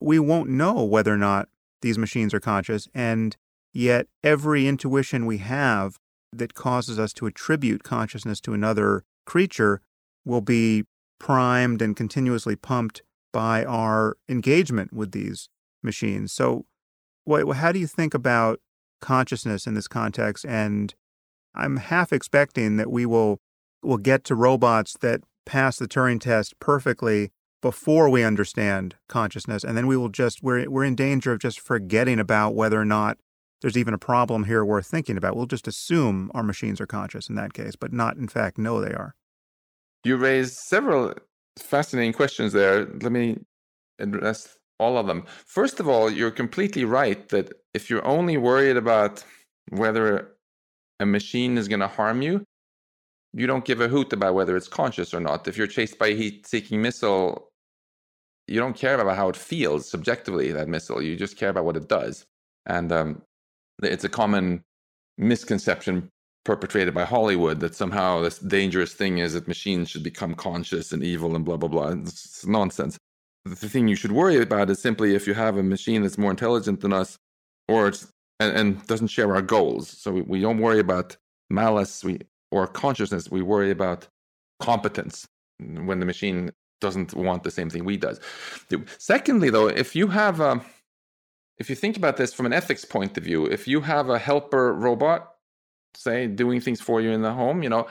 Speaker 1: we won't know whether or not these machines are conscious. And yet, every intuition we have that causes us to attribute consciousness to another creature will be primed and continuously pumped by our engagement with these machines. So, how do you think about consciousness in this context? And I'm half expecting that we will will get to robots that pass the Turing test perfectly before we understand consciousness, and then we will just we're we're in danger of just forgetting about whether or not there's even a problem here worth thinking about. We'll just assume our machines are conscious in that case, but not in fact know they are.
Speaker 2: You raised several fascinating questions there. Let me address all of them. First of all, you're completely right that if you're only worried about whether a machine is going to harm you, you don't give a hoot about whether it's conscious or not. If you're chased by a heat seeking missile, you don't care about how it feels subjectively, that missile. You just care about what it does. And um, it's a common misconception perpetrated by Hollywood that somehow this dangerous thing is that machines should become conscious and evil and blah, blah, blah. It's nonsense. The thing you should worry about is simply if you have a machine that's more intelligent than us or it's, and, and doesn't share our goals. So we, we don't worry about malice we, or consciousness. We worry about competence when the machine doesn't want the same thing we does. Secondly, though, if you have a, if you think about this from an ethics point of view, if you have a helper robot say doing things for you in the home you know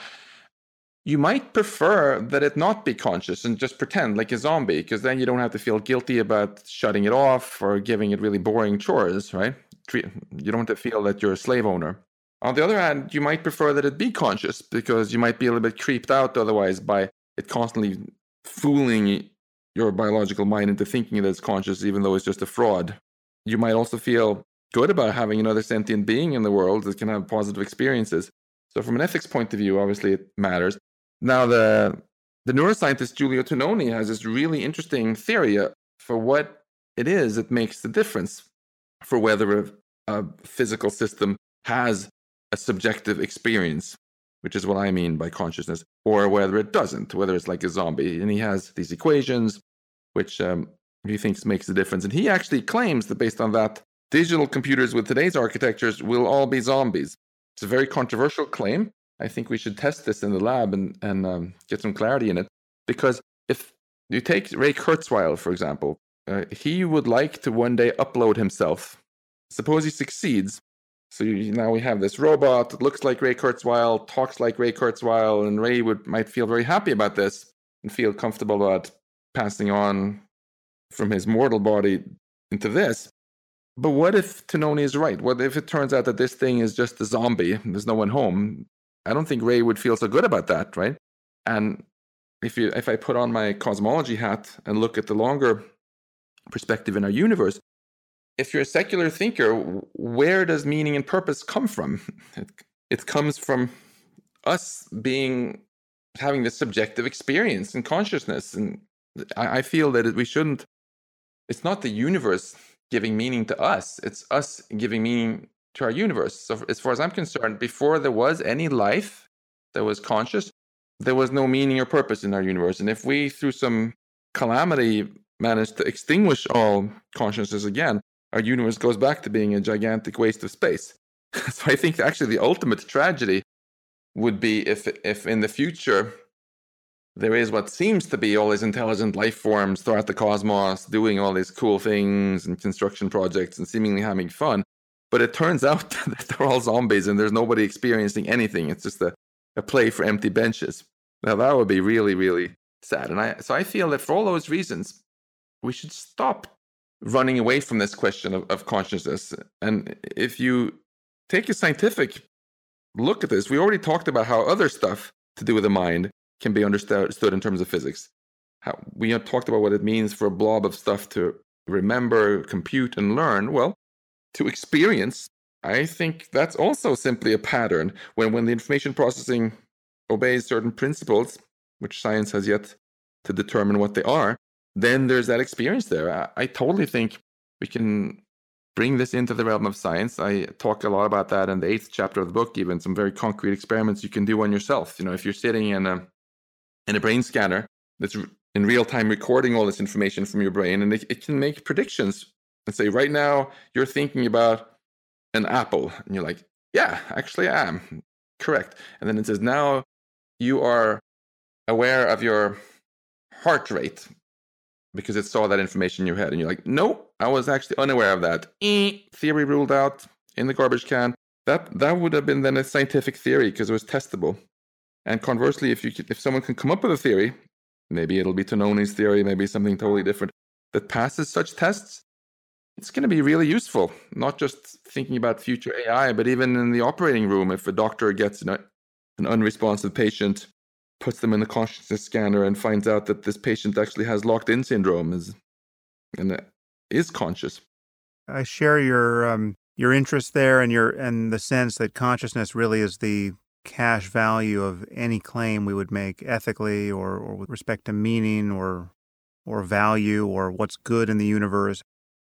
Speaker 2: you might prefer that it not be conscious and just pretend like a zombie because then you don't have to feel guilty about shutting it off or giving it really boring chores right? You don't have to feel that you're a slave owner. On the other hand you might prefer that it be conscious because you might be a little bit creeped out otherwise by it constantly fooling your biological mind into thinking that it's conscious even though it's just a fraud you might also feel good about having another sentient being in the world that can have positive experiences. So, from an ethics point of view, obviously it matters. Now, the the neuroscientist Giulio Tononi has this really interesting theory uh, for what it is that makes the difference for whether a, a physical system has a subjective experience, which is what I mean by consciousness, or whether it doesn't, whether it's like a zombie. And he has these equations, which um, he thinks makes a difference. And he actually claims that based on that, digital computers with today's architectures will all be zombies. It's a very controversial claim. I think we should test this in the lab and, and um, get some clarity in it. Because if you take Ray Kurzweil, for example, uh, he would like to one day upload himself. Suppose he succeeds. So you, now we have this robot that looks like Ray Kurzweil, talks like Ray Kurzweil, and Ray would might feel very happy about this and feel comfortable about passing on from his mortal body into this. But what if Tononi is right? What if it turns out that this thing is just a zombie? There's no one home. I don't think Ray would feel so good about that, right? And if you if I put on my cosmology hat and look at the longer perspective in our universe, if you're a secular thinker, where does meaning and purpose come from? It, it comes from us being having this subjective experience and consciousness, and I, I feel that we shouldn't. It's not the universe giving meaning to us. It's us giving meaning to our universe. So, as far as I'm concerned, before there was any life that was conscious, there was no meaning or purpose in our universe. And if we, through some calamity, managed to extinguish all consciousness again, our universe goes back to being a gigantic waste of space. so I think actually the ultimate tragedy would be if if in the future there is what seems to be all these intelligent life forms throughout the cosmos doing all these cool things and construction projects and seemingly having fun. But it turns out that they're all zombies and there's nobody experiencing anything. It's just a, a play for empty benches. Now that would be really, really sad. And I so I feel that for all those reasons, we should stop running away from this question of, of consciousness. And if you take a scientific look at this, we already talked about how other stuff to do with the mind can be understood in terms of physics. How, we talked about what it means for a blob of stuff to remember, compute, and learn. Well, to experience, I think that's also simply a pattern. When, when the information processing obeys certain principles, which science has yet to determine what they are, then there's that experience there. I, I totally think we can bring this into the realm of science. I talk a lot about that in the eighth chapter of the book, even some very concrete experiments you can do on yourself. You know, if you're sitting in a in a brain scanner that's in real time recording all this information from your brain, and it, it can make predictions and say, right now you're thinking about an apple, and you're like, yeah, actually I am correct. And then it says, now you are aware of your heart rate because it saw that information in your head, and you're like, no, I was actually unaware of that. Eh, theory ruled out in the garbage can. That that would have been then a scientific theory because it was testable. And conversely, if you if someone can come up with a theory, maybe it'll be Tononi's theory, maybe something totally different that passes such tests, it's going to be really useful. Not just thinking about future AI, but even in the operating room, if a doctor gets an, an unresponsive patient, puts them in the consciousness scanner, and finds out that this patient actually has locked-in syndrome, is and is conscious.
Speaker 1: I share your um, your interest there, and your and the sense that consciousness really is the cash value of any claim we would make ethically or, or with respect to meaning or or value or what's good in the universe.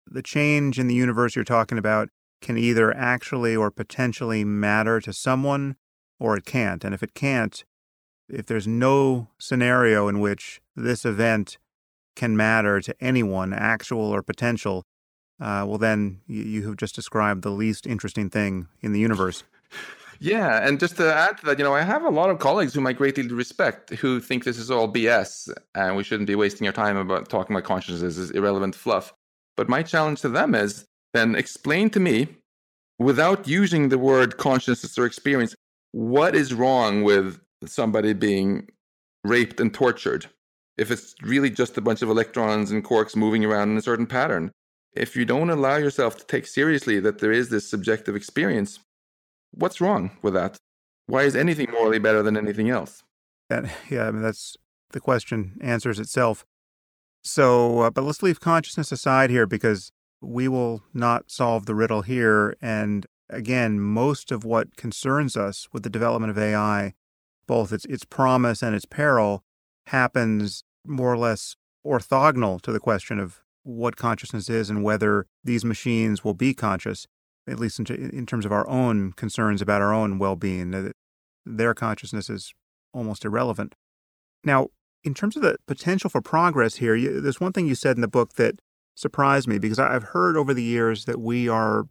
Speaker 1: The change in the universe you're talking about can either actually or potentially matter to someone or it can't. And if it can't, if there's no scenario in which this event can matter to anyone, actual or potential, uh, well, then you, you have just described the least interesting thing in the universe.
Speaker 2: Yeah, and just to add to that, you know, I have a lot of colleagues whom I greatly respect who think this is all BS and we shouldn't be wasting our time about talking about consciousness is irrelevant fluff. But my challenge to them is then explain to me, without using the word consciousness or experience, what is wrong with somebody being raped and tortured if it's really just a bunch of electrons and quarks moving around in a certain pattern. If you don't allow yourself to take seriously that there is this subjective experience, What's wrong with that? Why is anything morally better than anything else?
Speaker 1: That, yeah, I mean, that's the question answers itself. So, uh, but let's leave consciousness aside here because we will not solve the riddle here. And again, most of what concerns us with the development of AI, both its, its promise and its peril, happens more or less orthogonal to the question of what consciousness is and whether these machines will be conscious at least in, in terms of our own concerns about our own well being, their consciousness is almost irrelevant. Now, in terms of the potential for progress here, you, there's one thing you said in the book that surprised me because I've heard over the years that we are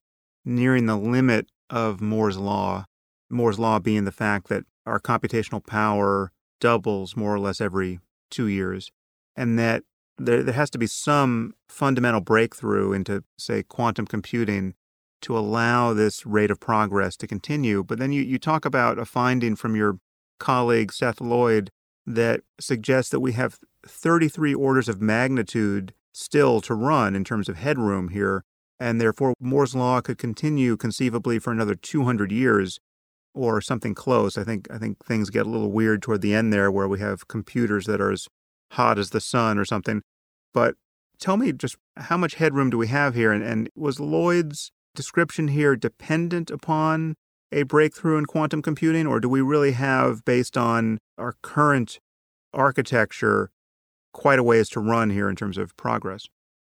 Speaker 1: nearing the limit of Moore's Law. Moore's Law being the fact that our computational power doubles more or less every two years, and that there, there has to be some fundamental breakthrough into, say, quantum computing to allow this rate of progress to continue. But then you, you talk about a finding from your colleague Seth Lloyd that suggests that we have 33 orders of magnitude still to run in terms of headroom here, and therefore Moore's law could continue conceivably for another 200 years or something close. I think I think things get a little weird toward the end there where we have computers that are as hot as the sun or something. But tell me just how much headroom do we have here and, and was Lloyd's description here dependent upon a breakthrough in quantum computing, or do we really have, based on our current architecture, quite a ways to run here in terms of progress?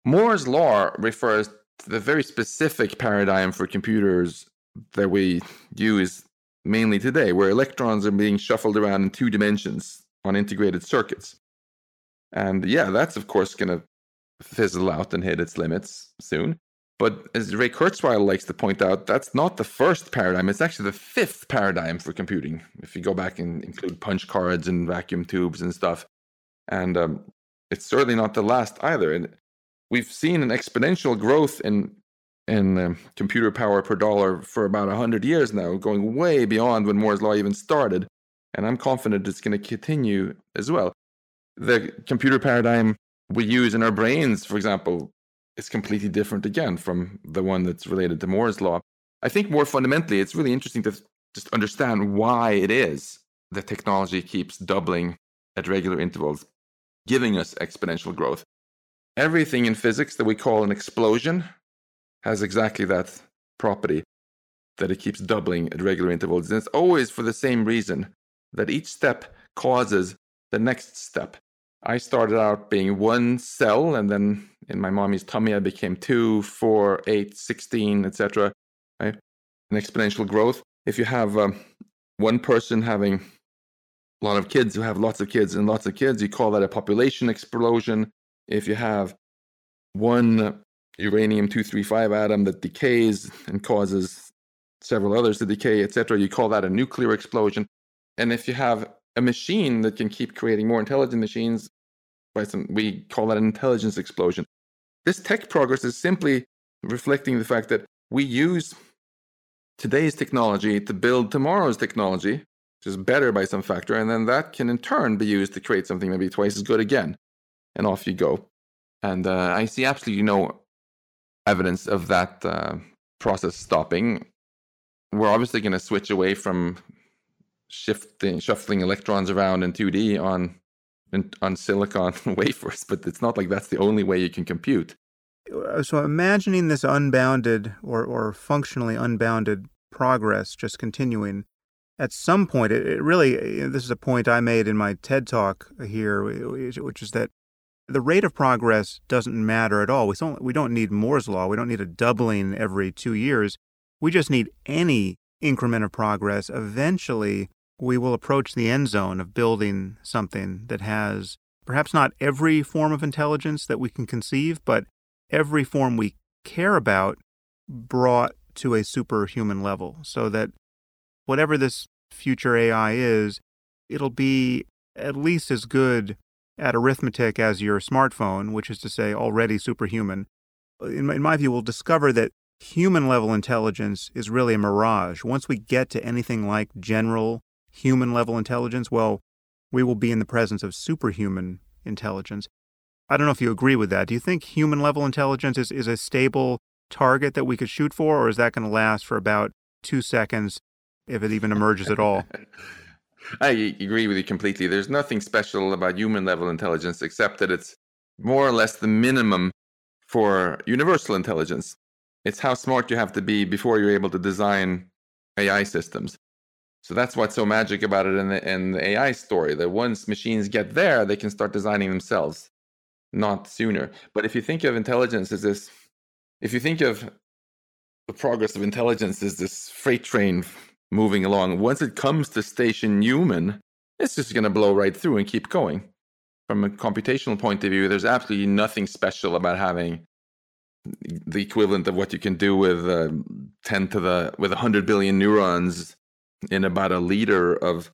Speaker 2: Moore's law refers to the very specific paradigm for computers that we use mainly today, where electrons are being shuffled around in two dimensions on integrated circuits. And yeah, that's of course going to fizzle out and hit its limits soon. But as Ray Kurzweil likes to point out, that's not the first paradigm. It's actually the fifth paradigm for computing. If you go back and include punch cards and vacuum tubes and stuff, and um, it's certainly not the last either. And we've seen an exponential growth in in um, computer power per dollar for about hundred years now, going way beyond when Moore's law even started. And I'm confident it's going to continue as well. The computer paradigm we use in our brains, for example, is completely different again from the one that's related to Moore's law. I think more fundamentally, it's really interesting to just understand why it is that technology keeps doubling at regular intervals, giving us exponential growth. Everything in physics that we call an explosion has exactly that property that it keeps doubling at regular intervals. And it's always for the same reason that each step causes the next step. I started out being one cell, and then in my mommy's tummy, I became two, four, eight, 16, etc. Right? An exponential growth. If you have um, one person having a lot of kids who have lots of kids and lots of kids, you call that a population explosion. If you have one uranium 235 atom that decays and causes several others to decay, etc., you call that a nuclear explosion. And if you have a machine that can keep creating more intelligent machines, some, we call that an intelligence explosion. This tech progress is simply reflecting the fact that we use today's technology to build tomorrow's technology, which is better by some factor, and then that can in turn be used to create something maybe twice as good again. And off you go. And uh, I see absolutely no evidence of that uh, process stopping. We're obviously going to switch away from shifting, shuffling electrons around in 2D on on silicon wafers, but it's not like that's the only way you can compute.
Speaker 1: Uh, so imagining this unbounded or, or functionally unbounded progress just continuing, at some point, it, it really, uh, this is a point I made in my TED talk here, which is that the rate of progress doesn't matter at all. We don't, we don't need Moore's law. We don't need a doubling every two years. We just need any increment of progress. Eventually, we will approach the end zone of building something that has perhaps not every form of intelligence that we can conceive, but every form we care about brought to a superhuman level so that whatever this future AI is, it'll be at least as good at arithmetic as your smartphone, which is to say, already superhuman. In my, in my view, we'll discover that human level intelligence is really a mirage. Once we get to anything like general human level intelligence, well, we will be in the presence of superhuman intelligence. I don't know if you agree with that. Do you think human level intelligence is, is a stable target that we could shoot for, or is that going to last for about two seconds if it even emerges at all?
Speaker 2: I agree with you completely. There's nothing special about human level intelligence except that it's more or less the minimum for universal intelligence. It's how smart you have to be before you're able to design AI systems. So that's what's so magic about it in the, in the AI story that once machines get there, they can start designing themselves, not sooner. But if you think of intelligence as this, if you think of the progress of intelligence as this freight train moving along, once it comes to station human, it's just going to blow right through and keep going. From a computational point of view, there's absolutely nothing special about having the equivalent of what you can do with uh, 10 to the with 100 billion neurons in about a liter of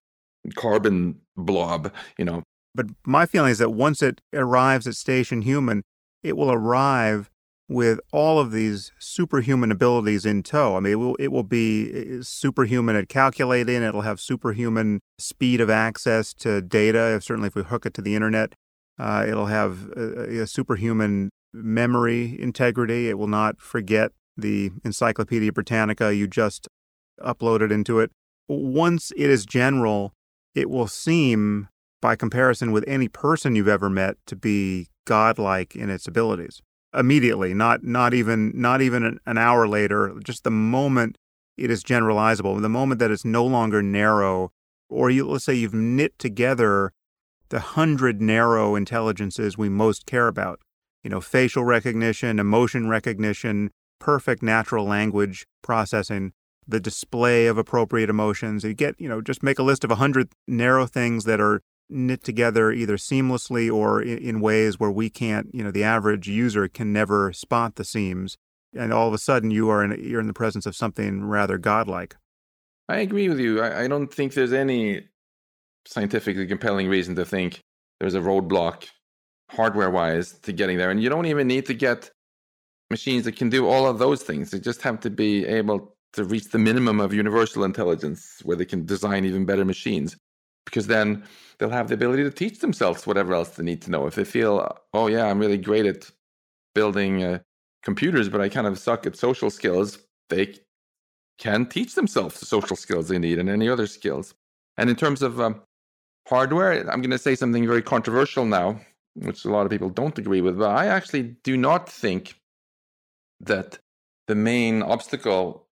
Speaker 2: carbon blob, you know.
Speaker 1: But my feeling is that once it arrives at station human, it will arrive with all of these superhuman abilities in tow. I mean, it will, it will be superhuman at calculating. It'll have superhuman speed of access to data. Certainly, if we hook it to the internet, uh, it'll have a, a superhuman memory integrity. It will not forget the Encyclopedia Britannica you just uploaded into it once it is general, it will seem, by comparison with any person you've ever met, to be godlike in its abilities. Immediately, not not even not even an hour later, just the moment it is generalizable, the moment that it's no longer narrow, or you, let's say you've knit together the hundred narrow intelligences we most care about. You know, facial recognition, emotion recognition, perfect natural language processing, the display of appropriate emotions. You get, you know, just make a list of a hundred narrow things that are knit together either seamlessly or in, in ways where we can't, you know, the average user can never spot the seams. and all of a sudden you are in you're in the presence of something rather godlike.
Speaker 2: I agree with you. I, I don't think there's any scientifically compelling reason to think there's a roadblock hardware wise to getting there. And you don't even need to get machines that can do all of those things. They just have to be able to reach the minimum of universal intelligence where they can design even better machines. Because then they'll have the ability to teach themselves whatever else they need to know. If they feel, oh, yeah, I'm really great at building uh, computers, but I kind of suck at social skills, they can teach themselves the social skills they need and any other skills. And in terms of um, hardware, I'm going to say something very controversial now, which a lot of people don't agree with, but I actually do not think that the main obstacle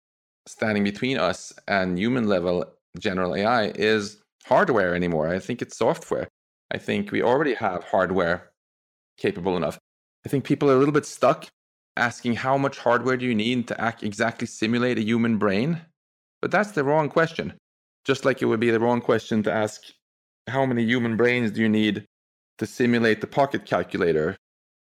Speaker 2: standing between us and human level general AI is hardware anymore. I think it's software. I think we already have hardware capable enough. I think people are a little bit stuck asking how much hardware do you need to act exactly simulate a human brain? But that's the wrong question. Just like it would be the wrong question to ask how many human brains do you need to simulate the pocket calculator?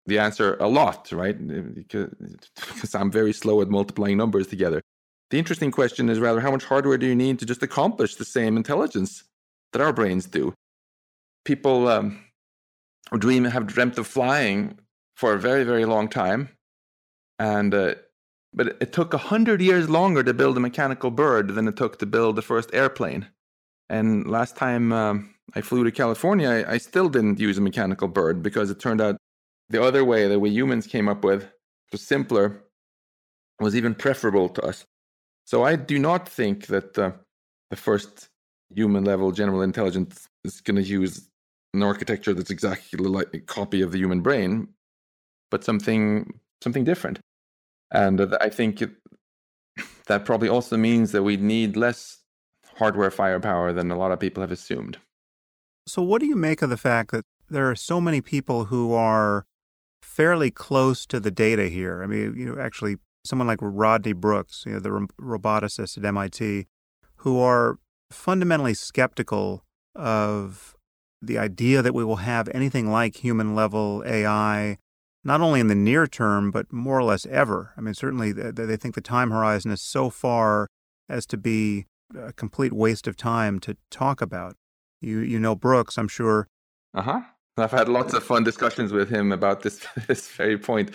Speaker 2: The answer a lot, right? Because, because I'm very slow at multiplying numbers together. The interesting question is rather how much hardware do you need to just accomplish the same intelligence that our brains do? People um, dream have dreamt of flying for a very very long time, and uh, but it took a hundred years longer to build a mechanical bird than it took to build the first airplane. And last time um, I flew to California, I, I still didn't use a mechanical bird because it turned out the other way that we humans came up with was simpler, was even preferable to us. So I do not think that uh, the first human level general intelligence is going to use an architecture that's exactly like a copy of the human brain, but something something different. And uh, I think it, that probably also means that we need less hardware firepower than a lot of people have assumed.
Speaker 1: So, what do you make of the fact that there are so many people who are fairly close to the data here? I mean, you know, actually someone like Rodney Brooks, you know, the roboticist at MIT, who are fundamentally skeptical of the idea that we will have anything like human level AI, not only in the near term, but more or less ever. I mean, certainly they think the time horizon is so far as to be a complete waste of time to talk about. You, you know Brooks, I'm sure.
Speaker 2: Uh huh. I've had lots of fun discussions with him about this this very point.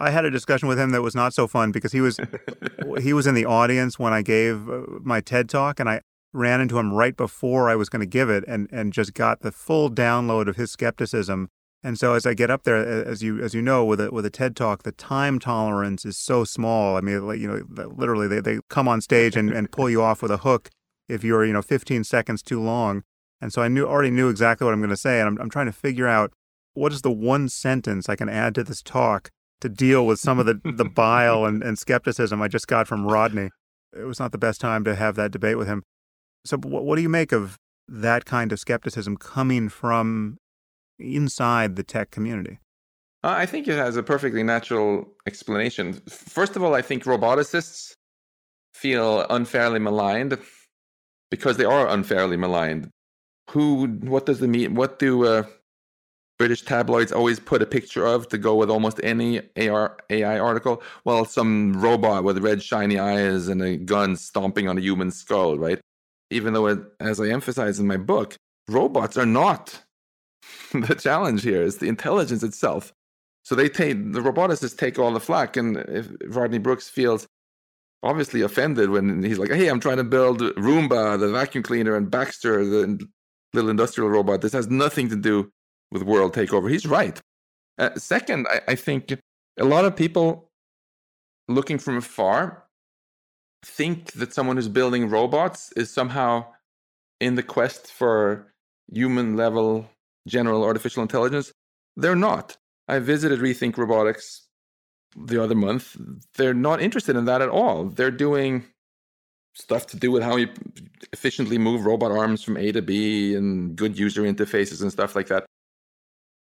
Speaker 1: I had a discussion with him that was not so fun because he was he was in the audience when I gave uh, my TED talk and I ran into him right before I was going to give it and and just got the full download of his skepticism. And so as I get up there as you as you know with a with a TED talk the time tolerance is so small. I mean like you know literally they they come on stage and and pull you off with a hook if you're you know 15 seconds too long. And so I knew already knew exactly what I'm going to say, and I'm, I'm trying to figure out what is the one sentence I can add to this talk to deal with some of the, the bile and, and skepticism I just got from Rodney. It was not the best time to have that debate with him. So, what, what do you make of that kind of skepticism coming from inside the tech community?
Speaker 2: Uh, I think it has a perfectly natural explanation. First of all, I think roboticists feel unfairly maligned because they are unfairly maligned who what does the mean what do uh, british tabloids always put a picture of to go with almost any AR, ai article? Well some robot with red shiny eyes and a gun stomping on a human skull right? Even though it, as i emphasize in my book robots are not the challenge here is the intelligence itself. So they take the roboticists take all the flack and if rodney brooks feels obviously offended when he's like hey i'm trying to build roomba the vacuum cleaner and baxter the little industrial robot. This has nothing to do with world takeover. He's right. Uh, second, I, I think a lot of people looking from afar think that someone who's building robots is somehow in the quest for human level general artificial intelligence. They're not. I visited Rethink Robotics the other month. They're not interested in that at all. They're doing stuff to do with how you efficiently move robot arms from A to B and good user interfaces and stuff like that.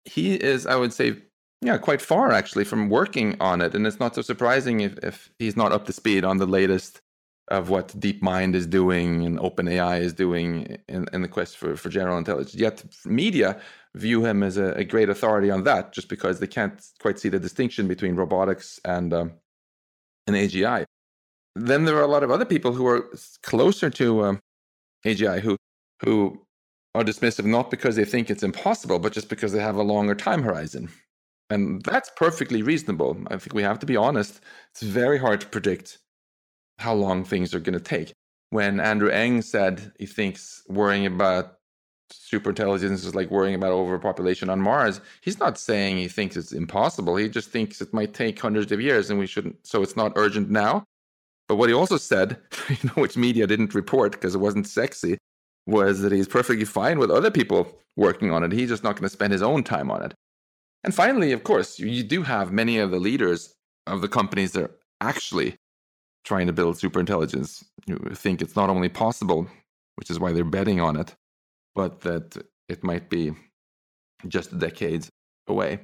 Speaker 2: He is, I would say, yeah, quite far actually from working on it. And it's not so surprising if, if he's not up to speed on the latest of what DeepMind is doing and OpenAI is doing in, in the quest for, for general intelligence. Yet media view him as a, a great authority on that just because they can't quite see the distinction between robotics and um, in AGI. Then there are a lot of other people who are closer to um, AGI who who are dismissive not because they think it's impossible, but just because they have a longer time horizon. And that's perfectly reasonable. I think we have to be honest. It's very hard to predict how long things are going to take. When Andrew Ng said he thinks worrying about superintelligence is like worrying about overpopulation on Mars, he's not saying he thinks it's impossible. He just thinks it might take hundreds of years and we shouldn't, so it's not urgent now. But what he also said, you know, which media didn't report because it wasn't sexy, was that he's perfectly fine with other people working on it. He's just not going to spend his own time on it. And finally, of course, you do have many of the leaders of the companies that are actually trying to build superintelligence you think it's not only possible, which is why they're betting on it, but that it might be just decades away.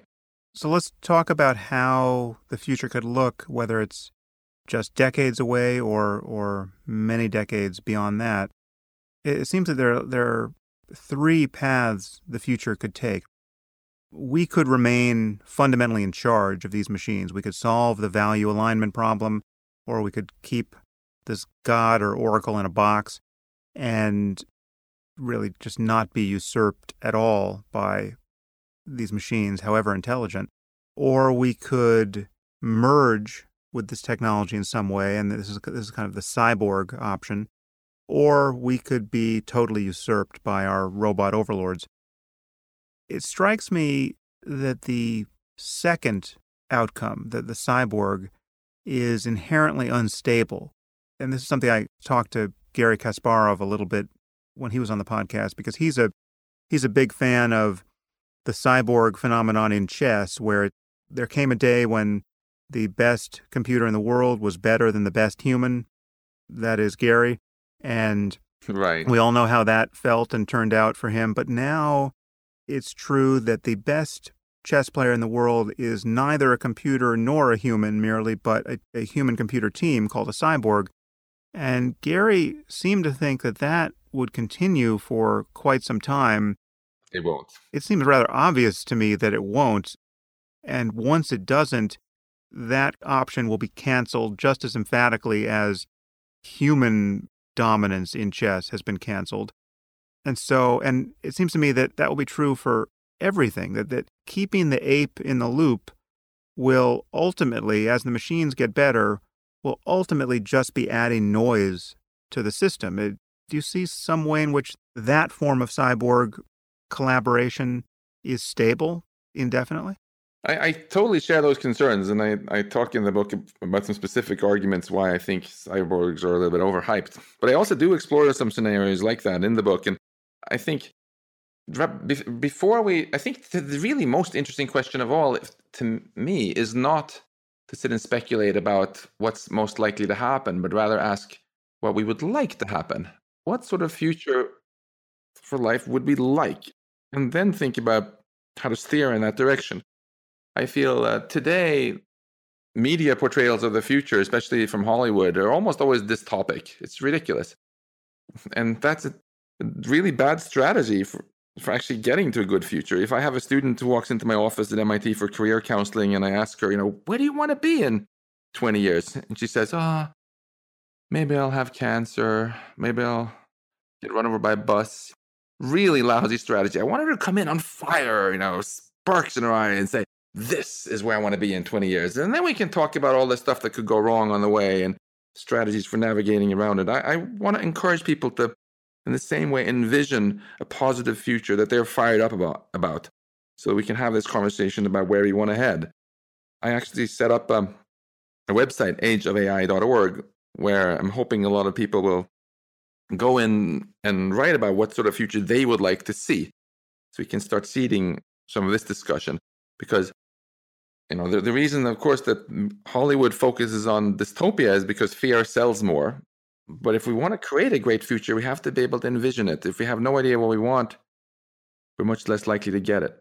Speaker 1: So let's talk about how the future could look, whether it's just decades away or or many decades beyond that. It seems that there there are three paths the future could take. We could remain fundamentally in charge of these machines. We could solve the value alignment problem, or we could keep this god or oracle in a box and really just not be usurped at all by these machines, however intelligent. Or we could merge with this technology in some way, and this is this is kind of the cyborg option, or we could be totally usurped by our robot overlords. It strikes me that the second outcome, that the cyborg, is inherently unstable. And this is something I talked to Garry Kasparov a little bit when he was on the podcast because he's a he's a big fan of the cyborg phenomenon in chess where there came a day when the best computer in the world was better than the best human. That is Garry. And
Speaker 2: right.
Speaker 1: we all know how that felt and turned out for him. But now it's true that the best chess player in the world is neither a computer nor a human merely, but a, a human computer team called a cyborg. And Garry seemed to think that that would continue for quite some time.
Speaker 2: It won't.
Speaker 1: It seems rather obvious to me that it won't. And once it doesn't, that option will be canceled just as emphatically as human dominance in chess has been canceled. And so, and it seems to me that that will be true for everything, that, that keeping the ape in the loop will ultimately, as the machines get better, will ultimately just be adding noise to the system. It, do you see some way in which that form of cyborg collaboration is stable indefinitely?
Speaker 2: I, I, totally share those concerns, and I, I talk in the book about some specific arguments why I think cyborgs are a little bit overhyped. But I also do explore some scenarios like that in the book, and I think before we, I think the really most interesting question of all to me is not to sit and speculate about what's most likely to happen, but rather ask what we would like to happen. What sort of future for life would we like? And then think about how to steer in that direction. I feel uh, today media portrayals of the future, especially from Hollywood, are almost always dystopic. It's ridiculous, and that's a really bad strategy for for actually getting to a good future. If I have a student who walks into my office at MIT for career counseling, and I ask her, you know, where do you want to be in 20 years? And she says, ah, oh, maybe I'll have cancer. Maybe I'll get run over by a bus. Really lousy strategy. I want her to come in on fire, you know, sparks in her eye and say, this is where I want to be in 20 years. And then we can talk about all the stuff that could go wrong on the way and strategies for navigating around it. I, I want to encourage people to, in the same way, envision a positive future that they're fired up about, about so we can have this conversation about where we want to head. I actually set up um, a website, ageofai.org, where I'm hoping a lot of people will go in and write about what sort of future they would like to see. So we can start seeding some of this discussion because you know the, the reason of course that hollywood focuses on dystopia is because fear sells more. But if we want to create a great future we have to be able to envision it. If we have no idea what we want we're much less likely to get it.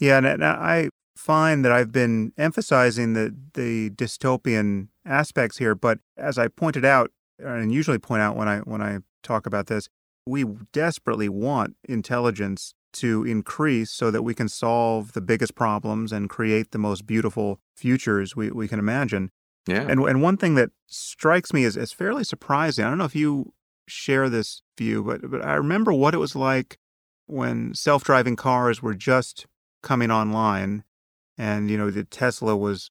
Speaker 1: Yeah and i find that i've been emphasizing the the dystopian aspects here but as i pointed out and usually point out when i when i talk about this we desperately want intelligence to increase so that we can solve the biggest problems and create the most beautiful futures we, we can imagine.
Speaker 2: Yeah.
Speaker 1: And and one thing that strikes me as, as fairly surprising, I don't know if you share this view, but but I remember what it was like when self-driving cars were just coming online and you know the Tesla was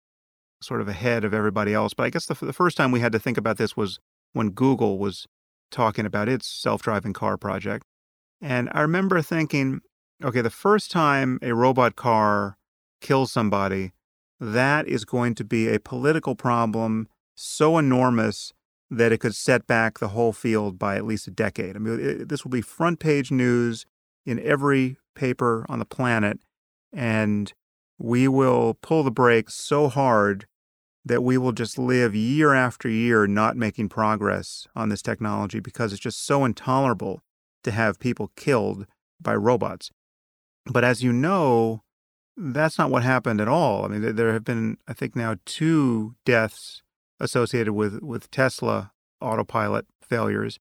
Speaker 1: sort of ahead of everybody else. But I guess the, the first time we had to think about this was when Google was talking about its self-driving car project. And I remember thinking, okay, the first time a robot car kills somebody, that is going to be a political problem so enormous that it could set back the whole field by at least a decade. I mean, it, this will be front page news in every paper on the planet, and we will pull the brakes so hard that we will just live year after year not making progress on this technology because it's just so intolerable to have people killed by robots. But as you know, that's not what happened at all. I mean, there have been, I think, now two deaths associated with, with Tesla autopilot failures,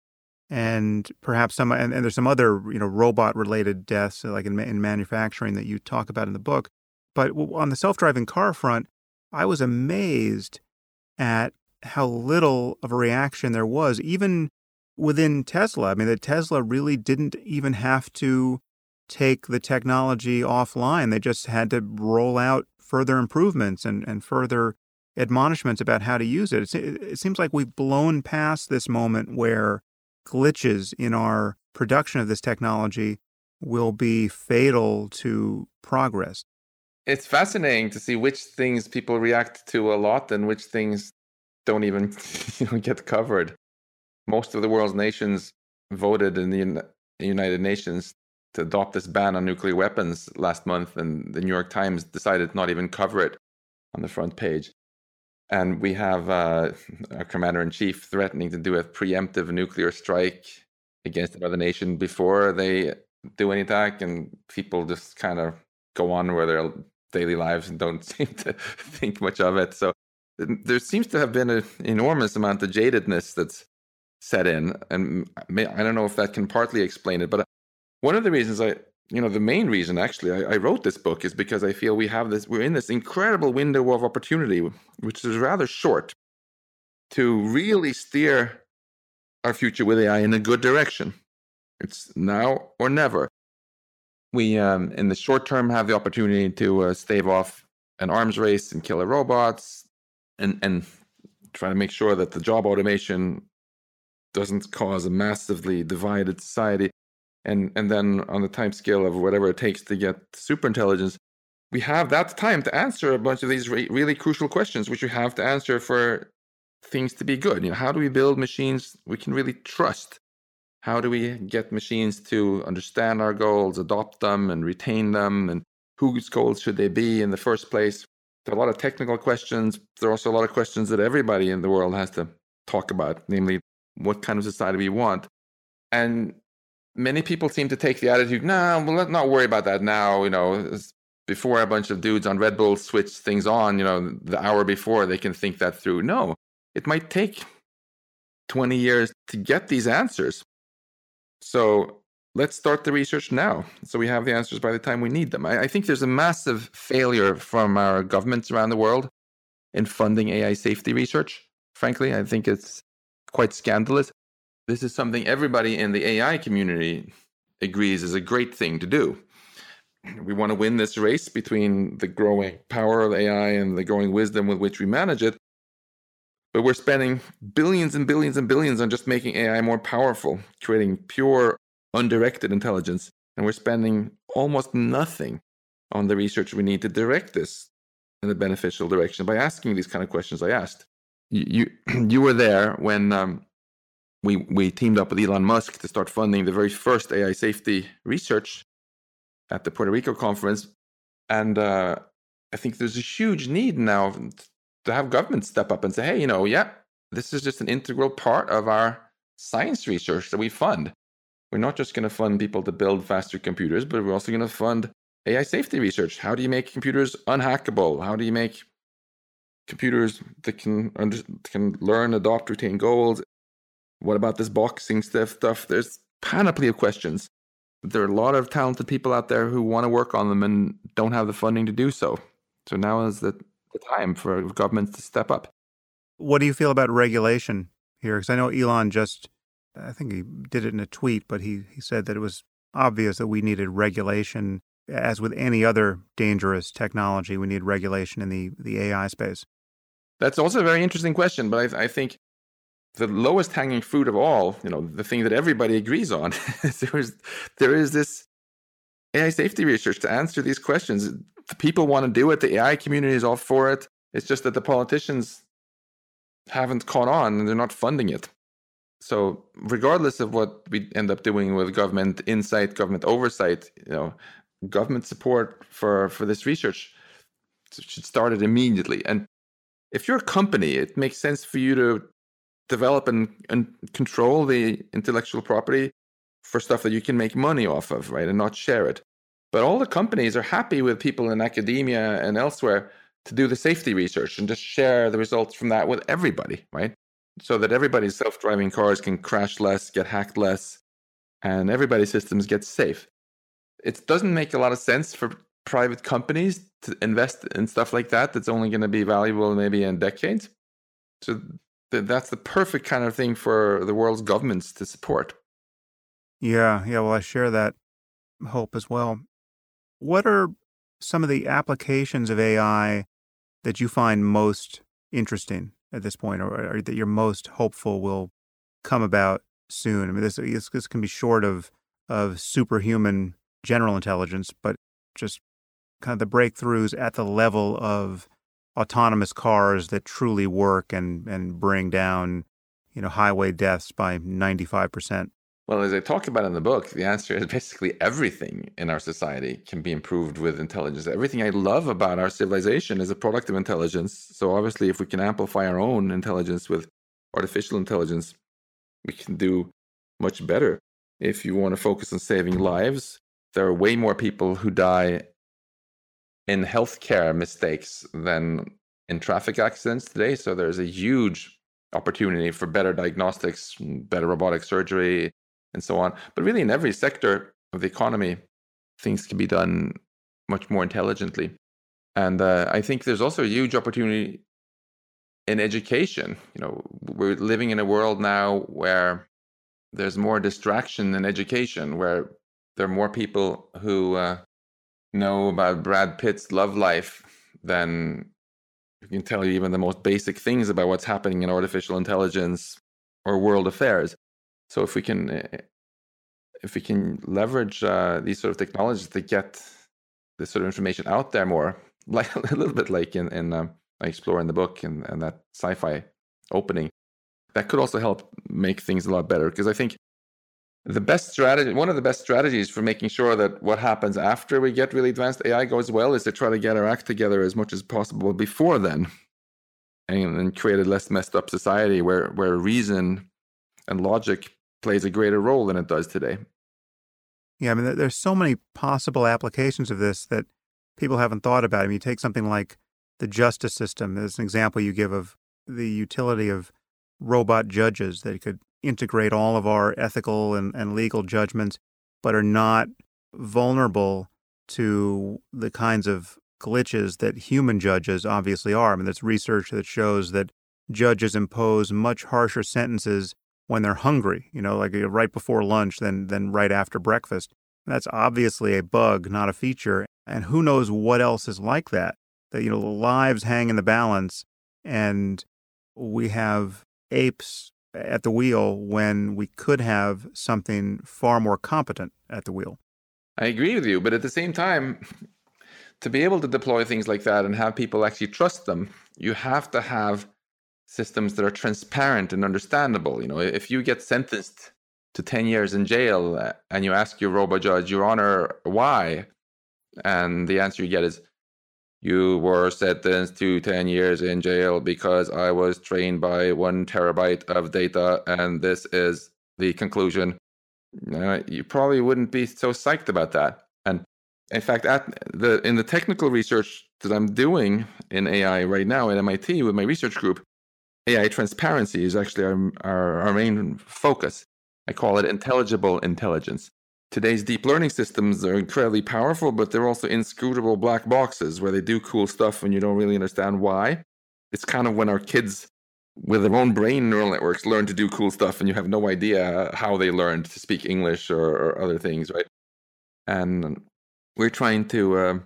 Speaker 1: and perhaps some, and, and there's some other, you know, robot related deaths, like in, in manufacturing that you talk about in the book. But on the self driving car front, I was amazed at how little of a reaction there was, even within Tesla. I mean, that Tesla really didn't even have to take the technology offline. They just had to roll out further improvements and, and further admonishments about how to use it. it. It seems like we've blown past this moment where glitches in our production of this technology will be fatal to progress.
Speaker 2: It's fascinating to see which things people react to a lot and which things don't even you know, get covered. Most of the world's nations voted in the United Nations to adopt this ban on nuclear weapons last month, and the New York Times decided not even cover it on the front page. And we have uh, our commander in chief threatening to do a preemptive nuclear strike against another nation before they do any attack, and people just kind of go on with their daily lives and don't seem to think much of it. So there seems to have been an enormous amount of jadedness that's set in, and I don't know if that can partly explain it, but one of the reasons I, you know, the main reason actually I, I, wrote this book is because I feel we have this, we're in this incredible window of opportunity, which is rather short, to really steer our future with AI in a good direction. It's now or never. We, um, in the short term, have the opportunity to uh, stave off an arms race and killer robots, and and try to make sure that the job automation doesn't cause a massively divided society. And and then on the time scale of whatever it takes to get super intelligence we have that time to answer a bunch of these re- really crucial questions which we have to answer for things to be good. You know how do we build machines we can really trust? How do we get machines to understand our goals adopt them and retain them and whose goals should they be in the first place? There are a lot of technical questions. There are also a lot of questions that everybody in the world has to talk about namely what kind of society we want and many people seem to take the attitude, nah, well, let's not worry about that now. You know, before a bunch of dudes on Red Bull switch things on, you know, the hour before they can think that through. No, it might take 20 years to get these answers. So let's start the research now so we have the answers by the time we need them. I, I think there's a massive failure from our governments around the world in funding AI safety research. Frankly, I think it's quite scandalous this is something everybody in the AI community agrees is a great thing to do. We want to win this race between the growing power of AI and the growing wisdom with which we manage it. But we're spending billions and billions and billions on just making AI more powerful, creating pure, undirected intelligence. And we're spending almost nothing on the research we need to direct this in a beneficial direction by asking these kind of questions I asked. You, you, were there when um, we we teamed up with Elon Musk to start funding the very first AI safety research at the Puerto Rico conference, and uh, I think there's a huge need now to have governments step up and say, hey, you know, yeah, this is just an integral part of our science research that we fund. We're not just going to fund people to build faster computers, but we're also going to fund AI safety research. How do you make computers unhackable? How do you make computers that can under, can learn, adopt, retain goals, what about this boxing stuff? Stuff. There's panoply of questions. There are a lot of talented people out there who want to work on them and don't have the funding to do so. So now is the, the time for governments to step up.
Speaker 1: What do you feel about regulation here? Because I know Elon just, I think he did it in a tweet, but he, he said that it was obvious that we needed regulation. As with any other dangerous technology, we need regulation in the, the AI space.
Speaker 2: That's also a very interesting question, but I, I think the lowest hanging fruit of all, you know, the thing that everybody agrees on, there is there is this AI safety research to answer these questions. The people want to do it. The AI community is all for it. It's just that the politicians haven't caught on and they're not funding it. So, regardless of what we end up doing with government insight, government oversight, you know, government support for for this research should start it immediately. And if you're a company, it makes sense for you to develop and, and control the intellectual property for stuff that you can make money off of, right? And not share it. But all the companies are happy with people in academia and elsewhere to do the safety research and just share the results from that with everybody, right? So that everybody's self driving cars can crash less, get hacked less, and everybody's systems get safe. It doesn't make a lot of sense for private companies to invest in stuff like that that's only going to be valuable maybe in decades. So th- that's the perfect kind of thing for the world's governments to support.
Speaker 1: Yeah, yeah, well, I share that hope as well. What are some of the applications of AI that you find most interesting at this point, or, or that you're most hopeful will come about soon? I mean, this this, this can be short of of superhuman general intelligence, but just kind of the breakthroughs at the level of autonomous cars that truly work and and bring down you know highway deaths by 95%.
Speaker 2: Well, as I talk about in the book, the answer is basically everything in our society can be improved with intelligence. Everything I love about our civilization is a product of intelligence. So obviously if we can amplify our own intelligence with artificial intelligence, we can do much better. If you want to focus on saving lives, there are way more people who die in healthcare mistakes than in traffic accidents today. So there's a huge opportunity for better diagnostics, better robotic surgery, and so on. But really, in every sector of the economy, things can be done much more intelligently. And uh, I think there's also a huge opportunity in education. You know, we're living in a world now where there's more distraction in education, where there are more people who uh, know about Brad Pitt's love life than we can tell you even the most basic things about what's happening in artificial intelligence or world affairs. So if we can eh, if we can leverage uh, these sort of technologies to get this sort of information out there more, like a little bit like in in um, I explore in the book and, and that sci-fi opening, that could also help make things a lot better. Because I think the best strategy one of the best strategies for making sure that what happens after we get really advanced ai goes well is to try to get our act together as much as possible before then. And, and create a less messed up society where where reason and logic plays a greater role than it does today.
Speaker 1: Yeah i mean there's so many possible applications of this that people haven't thought about. I mean, you take something like the justice system as an example you give of the utility of robot judges that could integrate all of our ethical and, and legal judgments, but are not vulnerable to the kinds of glitches that human judges obviously are. I mean, there's research that shows that judges impose much harsher sentences when they're hungry, you know, like uh, right before lunch than, than right after breakfast. That's obviously a bug, not a feature. And who knows what else is like that? That, you know, lives hang in the balance and we have apes at the wheel when we could have something far more competent at the wheel.
Speaker 2: I agree with you, but at the same time, to be able to deploy things like that and have people actually trust them, you have to have systems that are transparent and understandable. You know, if you get sentenced to 10 years in jail uh, and you ask your robo judge, Your Honor, why? And the answer you get is, you were sentenced to 10 years in jail because I was trained by one terabyte of data, and this is the conclusion. Uh, you probably wouldn't be so psyched about that. And in fact, at the in the technical research that I'm doing in AI right now at MIT with my research group, AI transparency is actually our, our, our main focus. I call it intelligible intelligence today's deep learning systems are incredibly powerful, but they're also inscrutable black boxes where they do cool stuff and you don't really understand why. It's kind of when our kids with their own brain neural networks learn to do cool stuff and you have no idea how they learned to speak english or, or other things right and we're trying to uh,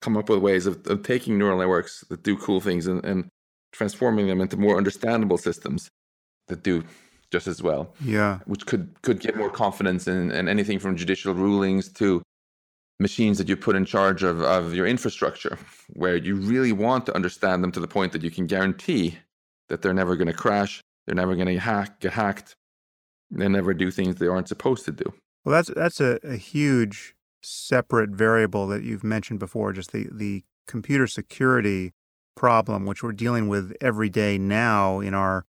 Speaker 2: come up with ways of, of, taking neural networks that do cool things and, and transforming them into more understandable systems that do just as well
Speaker 1: yeah
Speaker 2: which could could get more confidence in, in anything from judicial rulings to machines that you put in charge of, of your infrastructure where you really want to understand them to the point that you can guarantee that they're never going to crash, they're never going to hack, get hacked, they never do things they aren't supposed to do.
Speaker 1: Well, that's that's a, a huge separate variable that you've mentioned before, just the the computer security problem, which we're dealing with every day now in our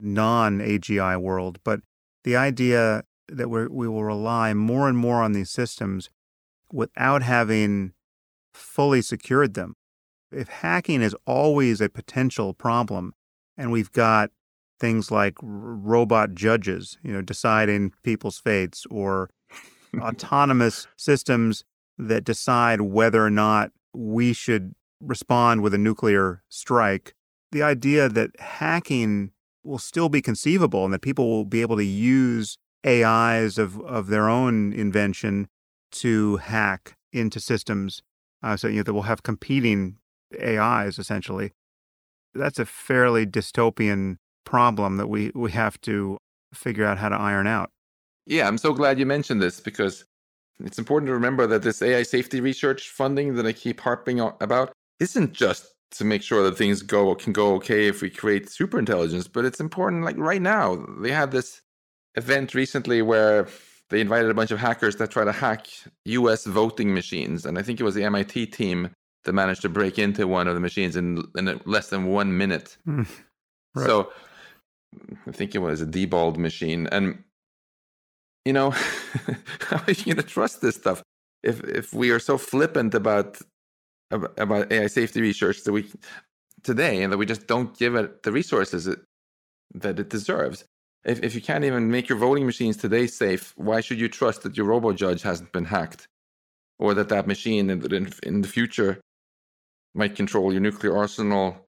Speaker 1: non AGI world. But the idea that we we will rely more and more on these systems without having fully secured them. If hacking is always a potential problem, and we've got things like robot judges, you know, deciding people's fates or autonomous systems that decide whether or not we should respond with a nuclear strike. The idea that hacking will still be conceivable and that people will be able to use AIs of, of their own invention to hack into systems. Uh, so, you know, that will have competing AIs essentially that's a fairly dystopian problem that we, we have to figure out how to iron out.
Speaker 2: Yeah, I'm so glad you mentioned this because it's important to remember that this AI safety research funding that I keep harping about isn't just to make sure that things go can go okay if we create super intelligence, but it's important like right now. They had this event recently where they invited a bunch of hackers that try to hack US voting machines and I think it was the MIT team that managed to break into one of the machines in, in less than one minute. Mm, right. So I think it was a Diebold machine. And, you know, how are you going to trust this stuff if, if we are so flippant about, about AI safety research that we today and that we just don't give it the resources it, that it deserves? If, if you can't even make your voting machines today safe, why should you trust that your robo judge hasn't been hacked? Or that that machine in, in, in the future might control your nuclear arsenal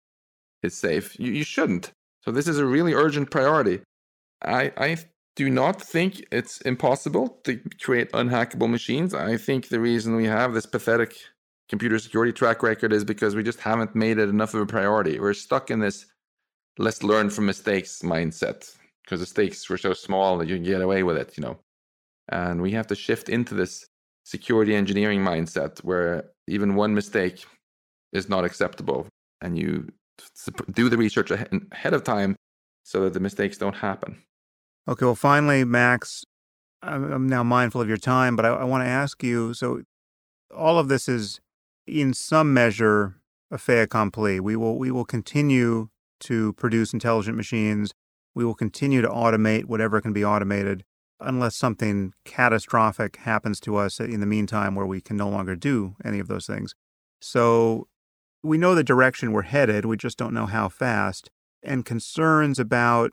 Speaker 2: is safe. You, you shouldn't. So this is a really urgent priority. I, I do not think it's impossible to create unhackable machines. I think the reason we have this pathetic computer security track record is because we just haven't made it enough of a priority. We're stuck in this let's learn from mistakes mindset because the stakes were so small that you can get away with it, you know. And we have to shift into this security engineering mindset where even one mistake is not acceptable. And you do the research ahead of time so that the mistakes don't happen.
Speaker 1: Okay, well, finally, Max, I'm now mindful of your time, but I, I want to ask you so all of this is in some measure a fait accompli. We will, we will continue to produce intelligent machines. We will continue to automate whatever can be automated unless something catastrophic happens to us in the meantime where we can no longer do any of those things. So we know the direction we're headed, we just don't know how fast. And concerns about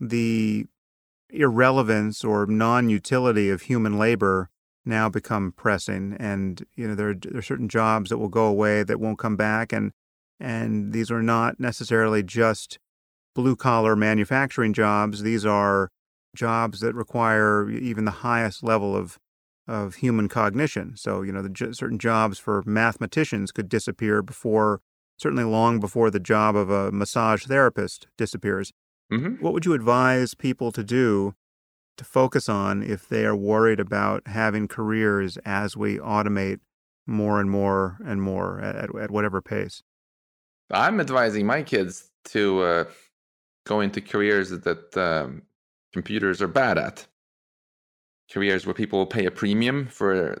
Speaker 1: the irrelevance or non utility of human labor now become pressing. And, you know, there are, there are certain jobs that will go away that won't come back. And, and these are not necessarily just blue collar manufacturing jobs. These are jobs that require even the highest level of of human cognition. So, you know, the certain jobs for mathematicians could disappear before, certainly long before the job of a massage therapist disappears. Mm-hmm. What would you advise people to do to focus on if they are worried about having careers as we automate more and more and more at, at whatever pace?
Speaker 2: I'm advising my kids to uh, go into careers that um, computers are bad at careers where people will pay a premium for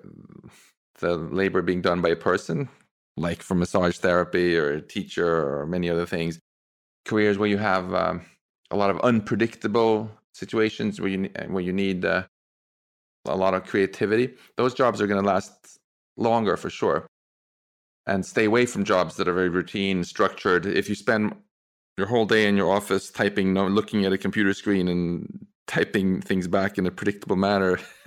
Speaker 2: the labor being done by a person, like for massage therapy or a teacher or many other things. Careers where you have um, a lot of unpredictable situations where you where you need uh, a lot of creativity. Those jobs are going to last longer for sure. And stay away from jobs that are very routine, structured. If you spend your whole day in your office typing, looking at a computer screen and typing things back in a predictable manner,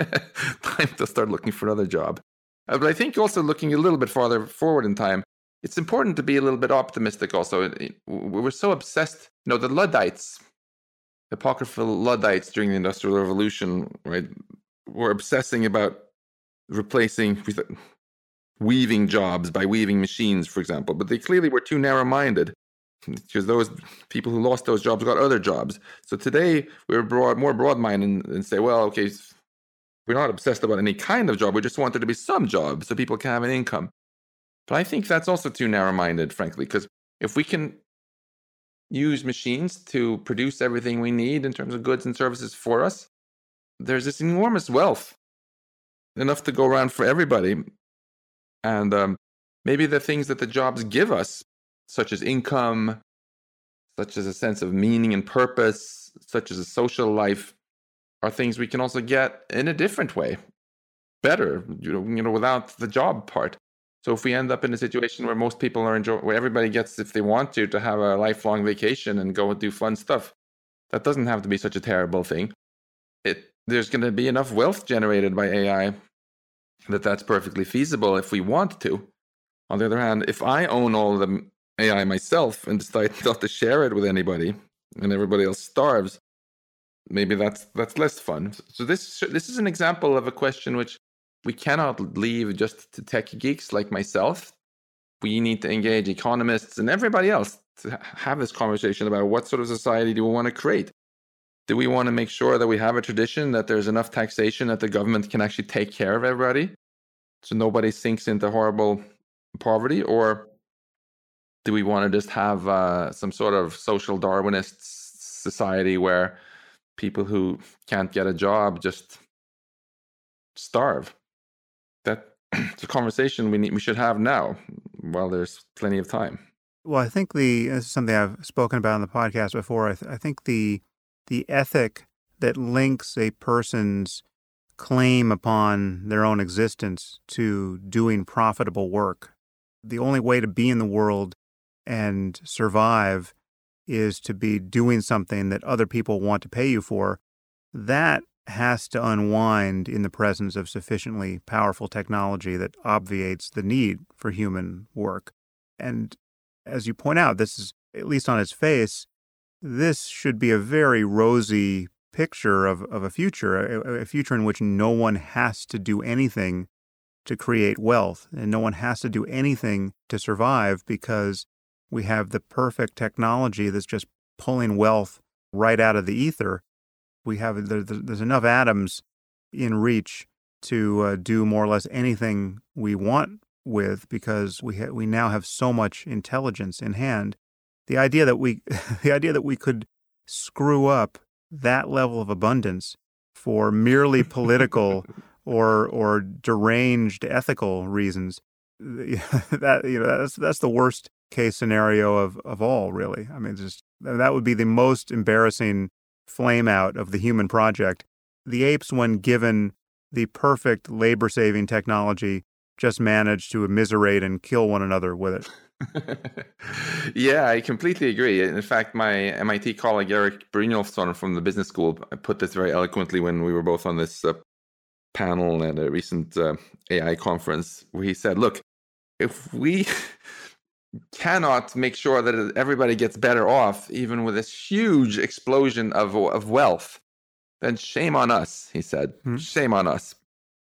Speaker 2: time to start looking for another job. Uh, but I think also looking a little bit farther forward in time, it's important to be a little bit optimistic also. We were so obsessed, you know, the Luddites, apocryphal Luddites during the Industrial Revolution, right, were obsessing about replacing weaving jobs by weaving machines, for example. But they clearly were too narrow minded because those people who lost those jobs got other jobs. So today we're broad, more broad minded and say, well, okay, we're not obsessed about any kind of job. We just want there to be some job so people can have an income. But I think that's also too narrow minded, frankly, because if we can use machines to produce everything we need in terms of goods and services for us, there's this enormous wealth, enough to go around for everybody. And um, maybe the things that the jobs give us, such as income, such as a sense of meaning and purpose, such as a social life, are things we can also get in a different way, better, you know, you know without the job part. So if we end up in a situation where most people are enjoying, where everybody gets, if they want to, to have a lifelong vacation and go and do fun stuff, that doesn't have to be such a terrible thing. It there's going to be enough wealth generated by AI that that's perfectly feasible if we want to. On the other hand, if I own all the AI myself and decide not to share it with anybody, and everybody else starves, maybe that's that's less fun. So this this is an example of a question which we cannot leave just to tech geeks like myself. We need to engage economists and everybody else to have this conversation about what sort of society do we want to create. Do we want to make sure that we have a tradition that there's enough taxation that the government can actually take care of everybody so nobody sinks into horrible poverty? Or do we want to just have uh, some sort of social Darwinist society where people who can't get a job just starve? it's a conversation we need we should have now while there's plenty of time.
Speaker 1: Well, I think the this is something I've spoken about on the podcast before. I, th- I think the the ethic that links a person's claim upon their own existence to doing profitable work. The only way to be in the world and survive is to be doing something that other people want to pay you for. That has to unwind in the presence of sufficiently powerful technology that obviates the need for human work. And as you point out, this is, at least on its face, this should be a very rosy picture of, of a future, a, a future in which no one has to do anything to create wealth and no one has to do anything to survive because we have the perfect technology that's just pulling wealth right out of the ether we have there's enough atoms in reach to uh, do more or less anything we want with because we ha- we now have so much intelligence in hand. The idea that we the idea that we could screw up that level of abundance for merely political or or deranged ethical reasons that you know that's that's the worst case scenario of of all really i mean just that would be the most embarrassing flame out of the human project, the apes, when given the perfect labor saving technology, just managed to immiserate and kill one another with
Speaker 2: it. yeah, I completely agree. In fact, my MIT colleague Erik Brynjolfsson from the business school put this very eloquently when we were both on this uh, panel at a recent uh, AI conference, where he said, Look, if we cannot make sure that everybody gets better off, even with this huge explosion of, of wealth, then shame on us, he said. Hmm. Shame on us.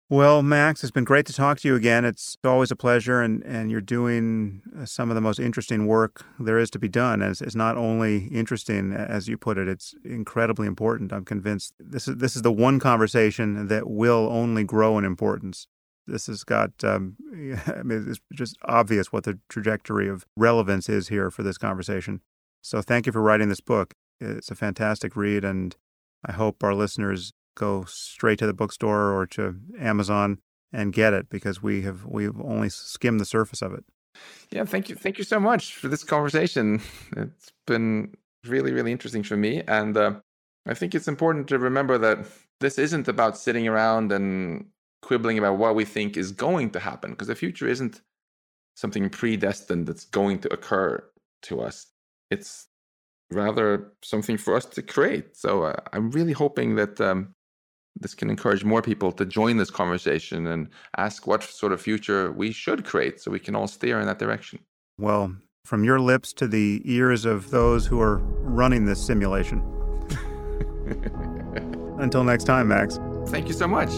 Speaker 1: Well, Max, it's been great to talk to you again. It's always a pleasure, and, and you're doing uh, some of the most interesting work there is to be done. As it's not only interesting, as you put it, it's incredibly important. I'm convinced this is this is the one conversation that will only grow in importance this has got, um, I mean, it's just obvious what the trajectory of relevance is here for this conversation. So thank you for writing this book. It's a fantastic read, and I hope our listeners go straight to the bookstore or to Amazon and get it because we have we've only skimmed the surface of it.
Speaker 2: Yeah, thank you, thank you so much for this conversation. It's been really, really interesting for me, and uh, I think it's important to remember that this isn't about sitting around and quibbling about what we think is going to happen because the future isn't something predestined that's going to occur to us. It's rather something for us to create. So uh, I'm really hoping that um, this can encourage more people to join this conversation and ask what sort of future we should create so we can all steer in that direction.
Speaker 1: Well, from your lips to the ears of those who are running this simulation. Until next time, Max.
Speaker 2: Thank you so much.